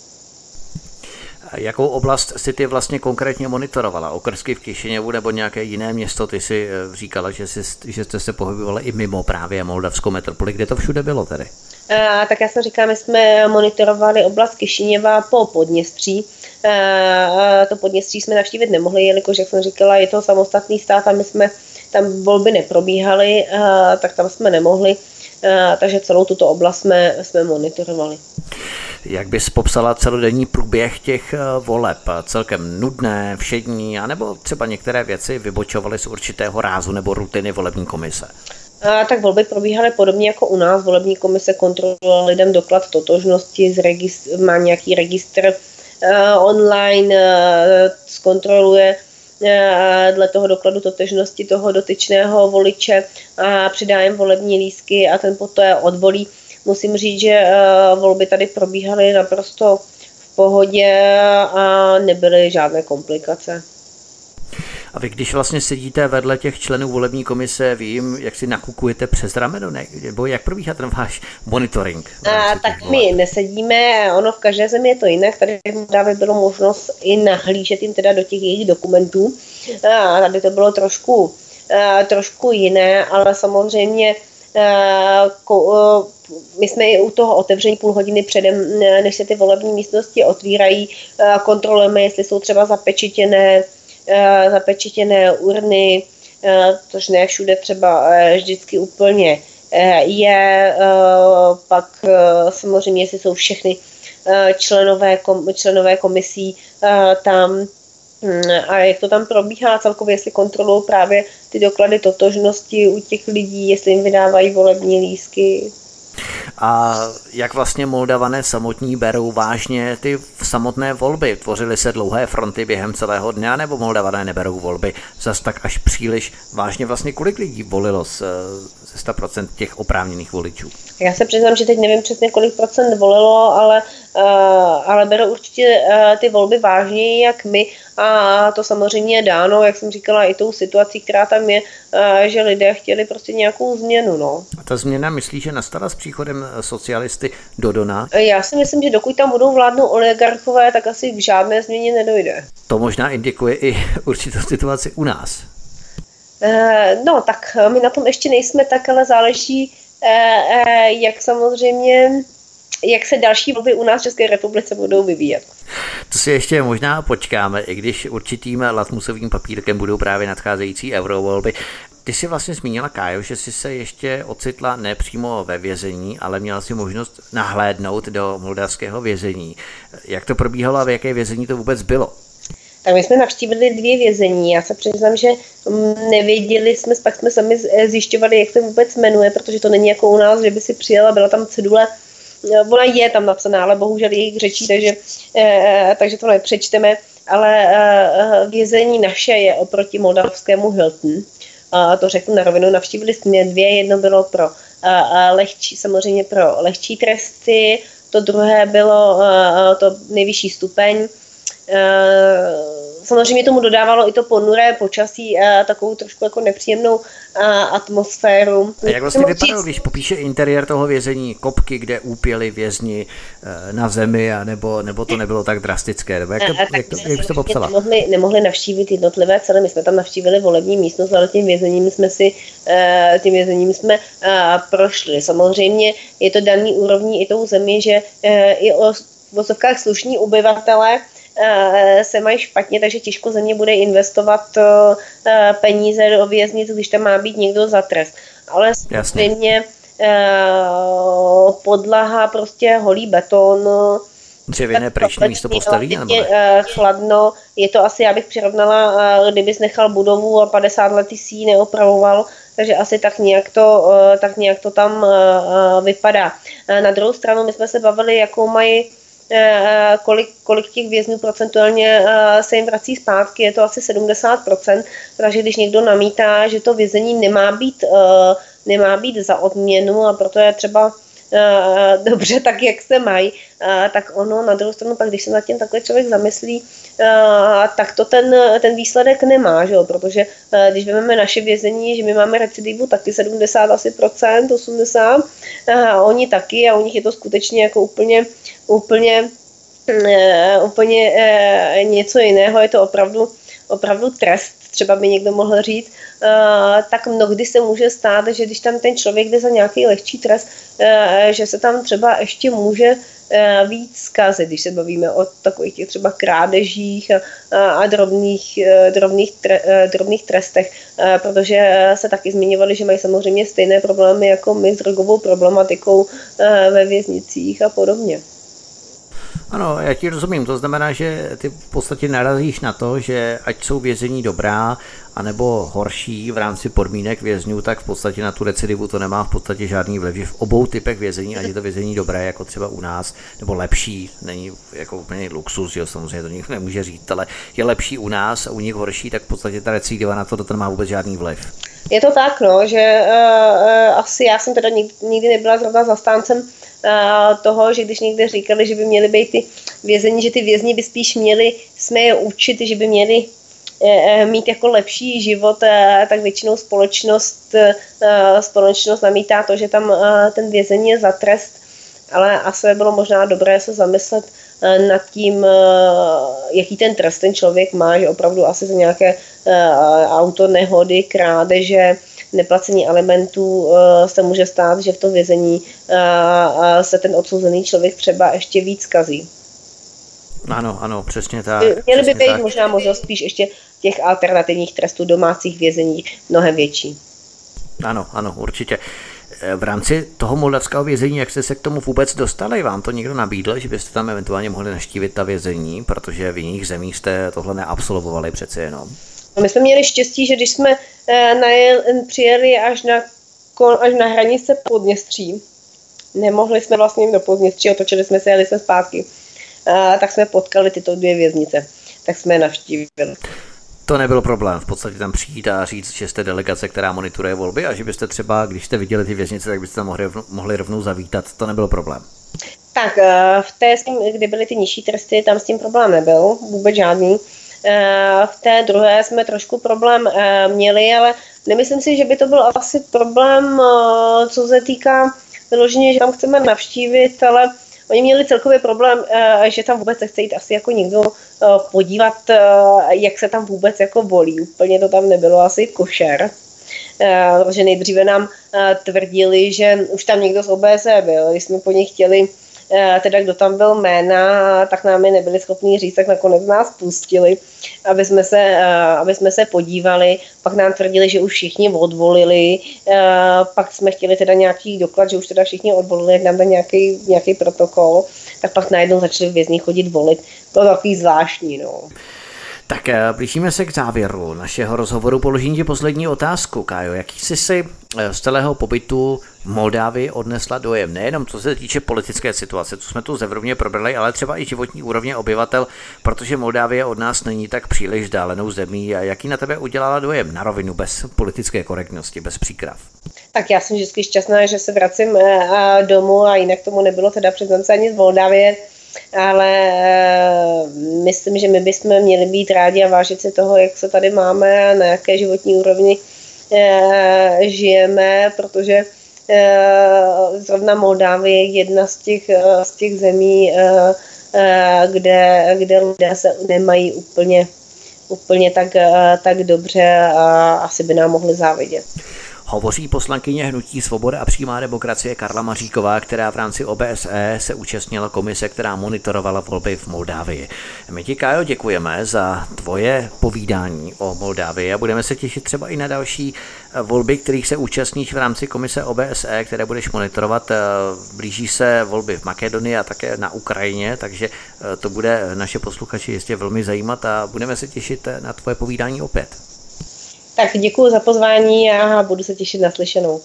Jakou oblast si ty vlastně konkrétně monitorovala? Okrsky v Kišiněvu nebo nějaké jiné město? Ty si eh, říkala, že, jsi, že jste se pohybovali i mimo právě Moldavskou metropoli. Kde to všude bylo tedy? A, tak já jsem říkala, my jsme monitorovali oblast Kišiněva po Podněstří. A, to Podněstří jsme navštívit nemohli, jelikož, jak jsem říkala, je to samostatný stát a my jsme tam volby neprobíhaly, a, tak tam jsme nemohli. takže celou tuto oblast jsme, jsme monitorovali. Jak bys popsala celodenní průběh těch voleb? Celkem nudné, všední, anebo třeba některé věci vybočovaly z určitého rázu nebo rutiny volební komise? A, tak volby probíhaly podobně jako u nás. Volební komise kontrolovala lidem doklad totožnosti, registr, má nějaký registr uh, online, uh, zkontroluje dle toho dokladu totožnosti toho dotyčného voliče a přidá jim volební lísky a ten poté odvolí. Musím říct, že uh, volby tady probíhaly naprosto v pohodě a nebyly žádné komplikace. A vy, když vlastně sedíte vedle těch členů volební komise, vím, jak si nakukujete přes rameno, ne? nebo jak probíhá ten váš monitoring? A, tak voleb? my nesedíme, ono v každé zemi je to jinak, tady právě bylo možnost i nahlížet jim teda do těch jejich dokumentů. A tady to bylo trošku, a, trošku jiné, ale samozřejmě my jsme i u toho otevření půl hodiny předem, než se ty volební místnosti otvírají, kontrolujeme, jestli jsou třeba zapečitěné, Eh, zapečetěné urny, eh, což ne všude třeba eh, vždycky úplně je. Pak samozřejmě, jestli jsou všechny členové, kom, členové komisí tam hm, a jak to tam probíhá celkově, jestli kontrolují právě ty doklady totožnosti u těch lidí, jestli jim vydávají volební lísky. A jak vlastně Moldavané samotní berou vážně ty samotné volby? Tvořily se dlouhé fronty během celého dne, nebo Moldavané neberou volby zas tak až příliš vážně? Vlastně kolik lidí volilo ze 100% těch oprávněných voličů? Já se přiznám, že teď nevím přesně, kolik procent volilo, ale, uh, ale berou určitě uh, ty volby vážněji, jak my. A to samozřejmě je dáno, jak jsem říkala, i tou situací, která tam je, uh, že lidé chtěli prostě nějakou změnu. No. A ta změna myslí, že nastala s příchodem socialisty do Dona? Já si myslím, že dokud tam budou vládnout oligarchové, tak asi k žádné změně nedojde. To možná indikuje i určitou situaci u nás. No, tak my na tom ještě nejsme tak, ale záleží, jak samozřejmě jak se další volby u nás v České republice budou vyvíjet. To si ještě možná počkáme, i když určitým latmusovým papírkem budou právě nadcházející eurovolby. Ty jsi vlastně zmínila, Kájo, že jsi se ještě ocitla nepřímo ve vězení, ale měla si možnost nahlédnout do moldavského vězení. Jak to probíhalo a v jaké vězení to vůbec bylo? Tak my jsme navštívili dvě vězení. Já se přiznám, že mm, nevěděli jsme, pak jsme sami zjišťovali, jak se vůbec jmenuje, protože to není jako u nás, že by si přijela, byla tam cedule, eh, ona je tam napsaná, ale bohužel jejich řečí, takže, eh, takže to nepřečteme, ale eh, vězení naše je oproti moldavskému Hilton. A to řeknu na rovinu, navštívili jsme dvě, jedno bylo pro lehčí, samozřejmě pro lehčí tresty, to druhé bylo to nejvyšší stupeň, samozřejmě tomu dodávalo i to ponuré počasí a takovou trošku jako nepříjemnou atmosféru. A jak vlastně vypadalo, když popíše interiér toho vězení, kopky, kde úpěli vězni e, na zemi, a nebo, nebo to nebylo tak drastické? Nebo jak, to, jak, to, jak to popsala? Nemohli, nemohli navštívit jednotlivé celé, my jsme tam navštívili volební místnost, ale tím vězením jsme si, tím vězením jsme prošli. Samozřejmě je to daný úrovní i tou zemi, že i o vozovkách slušní obyvatele Eh, se mají špatně, takže těžko země bude investovat eh, peníze do věznic, když tam má být někdo za trest. Ale samozřejmě eh, podlaha, prostě holý beton, Dřevěné pryční místo postaví? Nebo chladno, je to asi, já bych přirovnala, kdybys nechal budovu a 50 let si ji neopravoval, takže asi tak nějak to, tak nějak to tam vypadá. Na druhou stranu my jsme se bavili, jakou mají Eh, kolik, kolik těch vězňů procentuálně eh, se jim vrací zpátky, je to asi 70%, takže když někdo namítá, že to vězení nemá být, eh, nemá být za odměnu a proto je třeba dobře tak, jak se mají, tak ono na druhou stranu, pak když se nad tím takhle člověk zamyslí, tak to ten, ten výsledek nemá, že jo? protože když vezmeme naše vězení, že my máme recidivu taky 70 asi procent, 80, a oni taky a u nich je to skutečně jako úplně, úplně úplně něco jiného, je to opravdu, opravdu trest, třeba by někdo mohl říct, tak mnohdy se může stát, že když tam ten člověk jde za nějaký lehčí trest, že se tam třeba ještě může eh, víc zkazy, když se bavíme o takových těch třeba krádežích a, a drobných, eh, drobných, tre, drobných trestech, protože se taky zmiňovali, že mají samozřejmě stejné problémy jako my s drogovou problematikou ve věznicích a podobně. Ano, já ti rozumím. To znamená, že ty v podstatě narazíš na to, že ať jsou vězení dobrá, anebo horší v rámci podmínek vězňů, tak v podstatě na tu recidivu to nemá v podstatě žádný vliv. Že v obou typech vězení, ať je to vězení dobré, jako třeba u nás, nebo lepší, není jako úplně luxus, jo, samozřejmě to nikdo nemůže říct, ale je lepší u nás a u nich horší, tak v podstatě ta recidiva na to, to nemá vůbec žádný vliv. Je to tak, no, že uh, asi já jsem teda nikdy, nikdy nebyla zrovna zastáncem uh, toho, že když někde říkali, že by měly být ty vězení, že ty vězni by spíš měli jsme je učit, že by měli mít jako lepší život, tak většinou společnost, společnost namítá to, že tam ten vězení je za trest, ale asi bylo možná dobré se zamyslet nad tím, jaký ten trest ten člověk má, že opravdu asi za nějaké auto nehody, krádeže, neplacení alimentů se může stát, že v tom vězení se ten odsouzený člověk třeba ještě víc kazí. Ano, ano, přesně tak. Měly by být možná možnost spíš ještě těch alternativních trestů domácích vězení mnohem větší. Ano, ano, určitě. V rámci toho moldavského vězení, jak jste se k tomu vůbec dostali? Vám to někdo nabídl, že byste tam eventuálně mohli naštívit ta vězení, protože v jiných zemích jste tohle neabsolvovali přece jenom? No, my jsme měli štěstí, že když jsme eh, najel, přijeli až na, až na hranice Podněstří, nemohli jsme vlastně do Podněstří, otočili jsme se, jeli jsme zpátky, tak jsme potkali tyto dvě věznice. Tak jsme je navštívili. To nebyl problém, v podstatě tam přijít a říct, že jste delegace, která monitoruje volby a že byste třeba, když jste viděli ty věznice, tak byste tam mohli, mohli rovnou zavítat, to nebyl problém. Tak eh, v té, kdy byly ty nižší tresty, tam s tím problém nebyl, vůbec žádný. Eh, v té druhé jsme trošku problém eh, měli, ale nemyslím si, že by to byl asi problém, co se týká vyloženě, že tam chceme navštívit, ale Oni měli celkově problém, eh, že tam vůbec nechce jít asi jako někdo eh, podívat, eh, jak se tam vůbec jako volí. Úplně to tam nebylo asi košer. Protože nejdříve nám tvrdili, že už tam někdo z OBS byl. Když jsme po nich chtěli teda kdo tam byl jména, tak nám je nebyli schopni říct, tak nakonec nás pustili, aby jsme se, eh, aby jsme se podívali. Pak nám tvrdili, že už všichni odvolili, eh, pak jsme chtěli teda nějaký doklad, že už teda všichni odvolili, jak nám dá nějaký, nějaký protokol, tak pak najednou začali vězni chodit volit. To je takový zvláštní, no. Tak blížíme se k závěru našeho rozhovoru. Položím ti poslední otázku, Kájo. Jaký jsi si z celého pobytu Moldávii odnesla dojem nejenom co se týče politické situace, co jsme tu zevrubně probrali, ale třeba i životní úrovně obyvatel, protože Moldávie od nás není tak příliš vzdálenou zemí. A jaký na tebe udělala dojem na rovinu bez politické korektnosti, bez příkrav? Tak já jsem vždycky šťastná, že se vracím eh, domů a jinak tomu nebylo teda přiznám se ani z Moldávie ale eh, myslím, že my bychom měli být rádi a vážit si toho, jak se tady máme a na jaké životní úrovni eh, žijeme, protože Eh, zrovna Moldávie je jedna z těch, z těch zemí, kde, kde lidé se nemají úplně, úplně tak, tak dobře a asi by nám mohli závidět. Hovoří poslankyně Hnutí Svoboda a přímá demokracie Karla Maříková, která v rámci OBSE se účastnila komise, která monitorovala volby v Moldávii. My ti, Kájo, děkujeme za tvoje povídání o Moldávii a budeme se těšit třeba i na další eh, volby, kterých se účastníš v rámci komise OBSE, které budeš monitorovat. Eh, blíží se volby v Makedonii a také na Ukrajině, takže eh, to bude naše posluchači jistě velmi zajímat a budeme se těšit na tvoje povídání opět. Tak děkuji za pozvání a budu se těšit na slyšenou.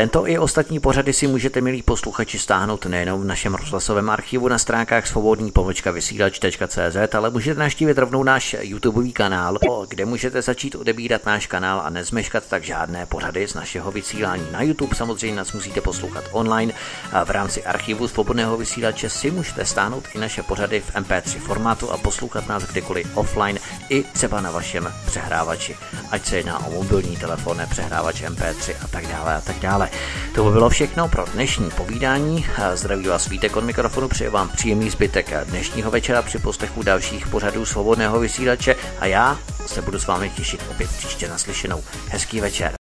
Tento i ostatní pořady si můžete, milí posluchači, stáhnout nejenom v našem rozhlasovém archivu na stránkách svobodný pomočka vysílač.cz, ale můžete naštívit rovnou náš YouTubeový kanál, kde můžete začít odebírat náš kanál a nezmeškat tak žádné pořady z našeho vysílání. Na YouTube samozřejmě nás musíte poslouchat online. A v rámci archivu svobodného vysílače si můžete stáhnout i naše pořady v MP3 formátu a poslouchat nás kdykoliv offline, i třeba na vašem přehrávači. Ať se jedná o mobilní telefon, přehrávač MP3 a tak dále a tak dále. To by bylo všechno pro dnešní povídání. Zdraví vás Vítek od mikrofonu, přeji vám příjemný zbytek dnešního večera při poslechu dalších pořadů svobodného vysílače a já se budu s vámi těšit opět příště naslyšenou. Hezký večer.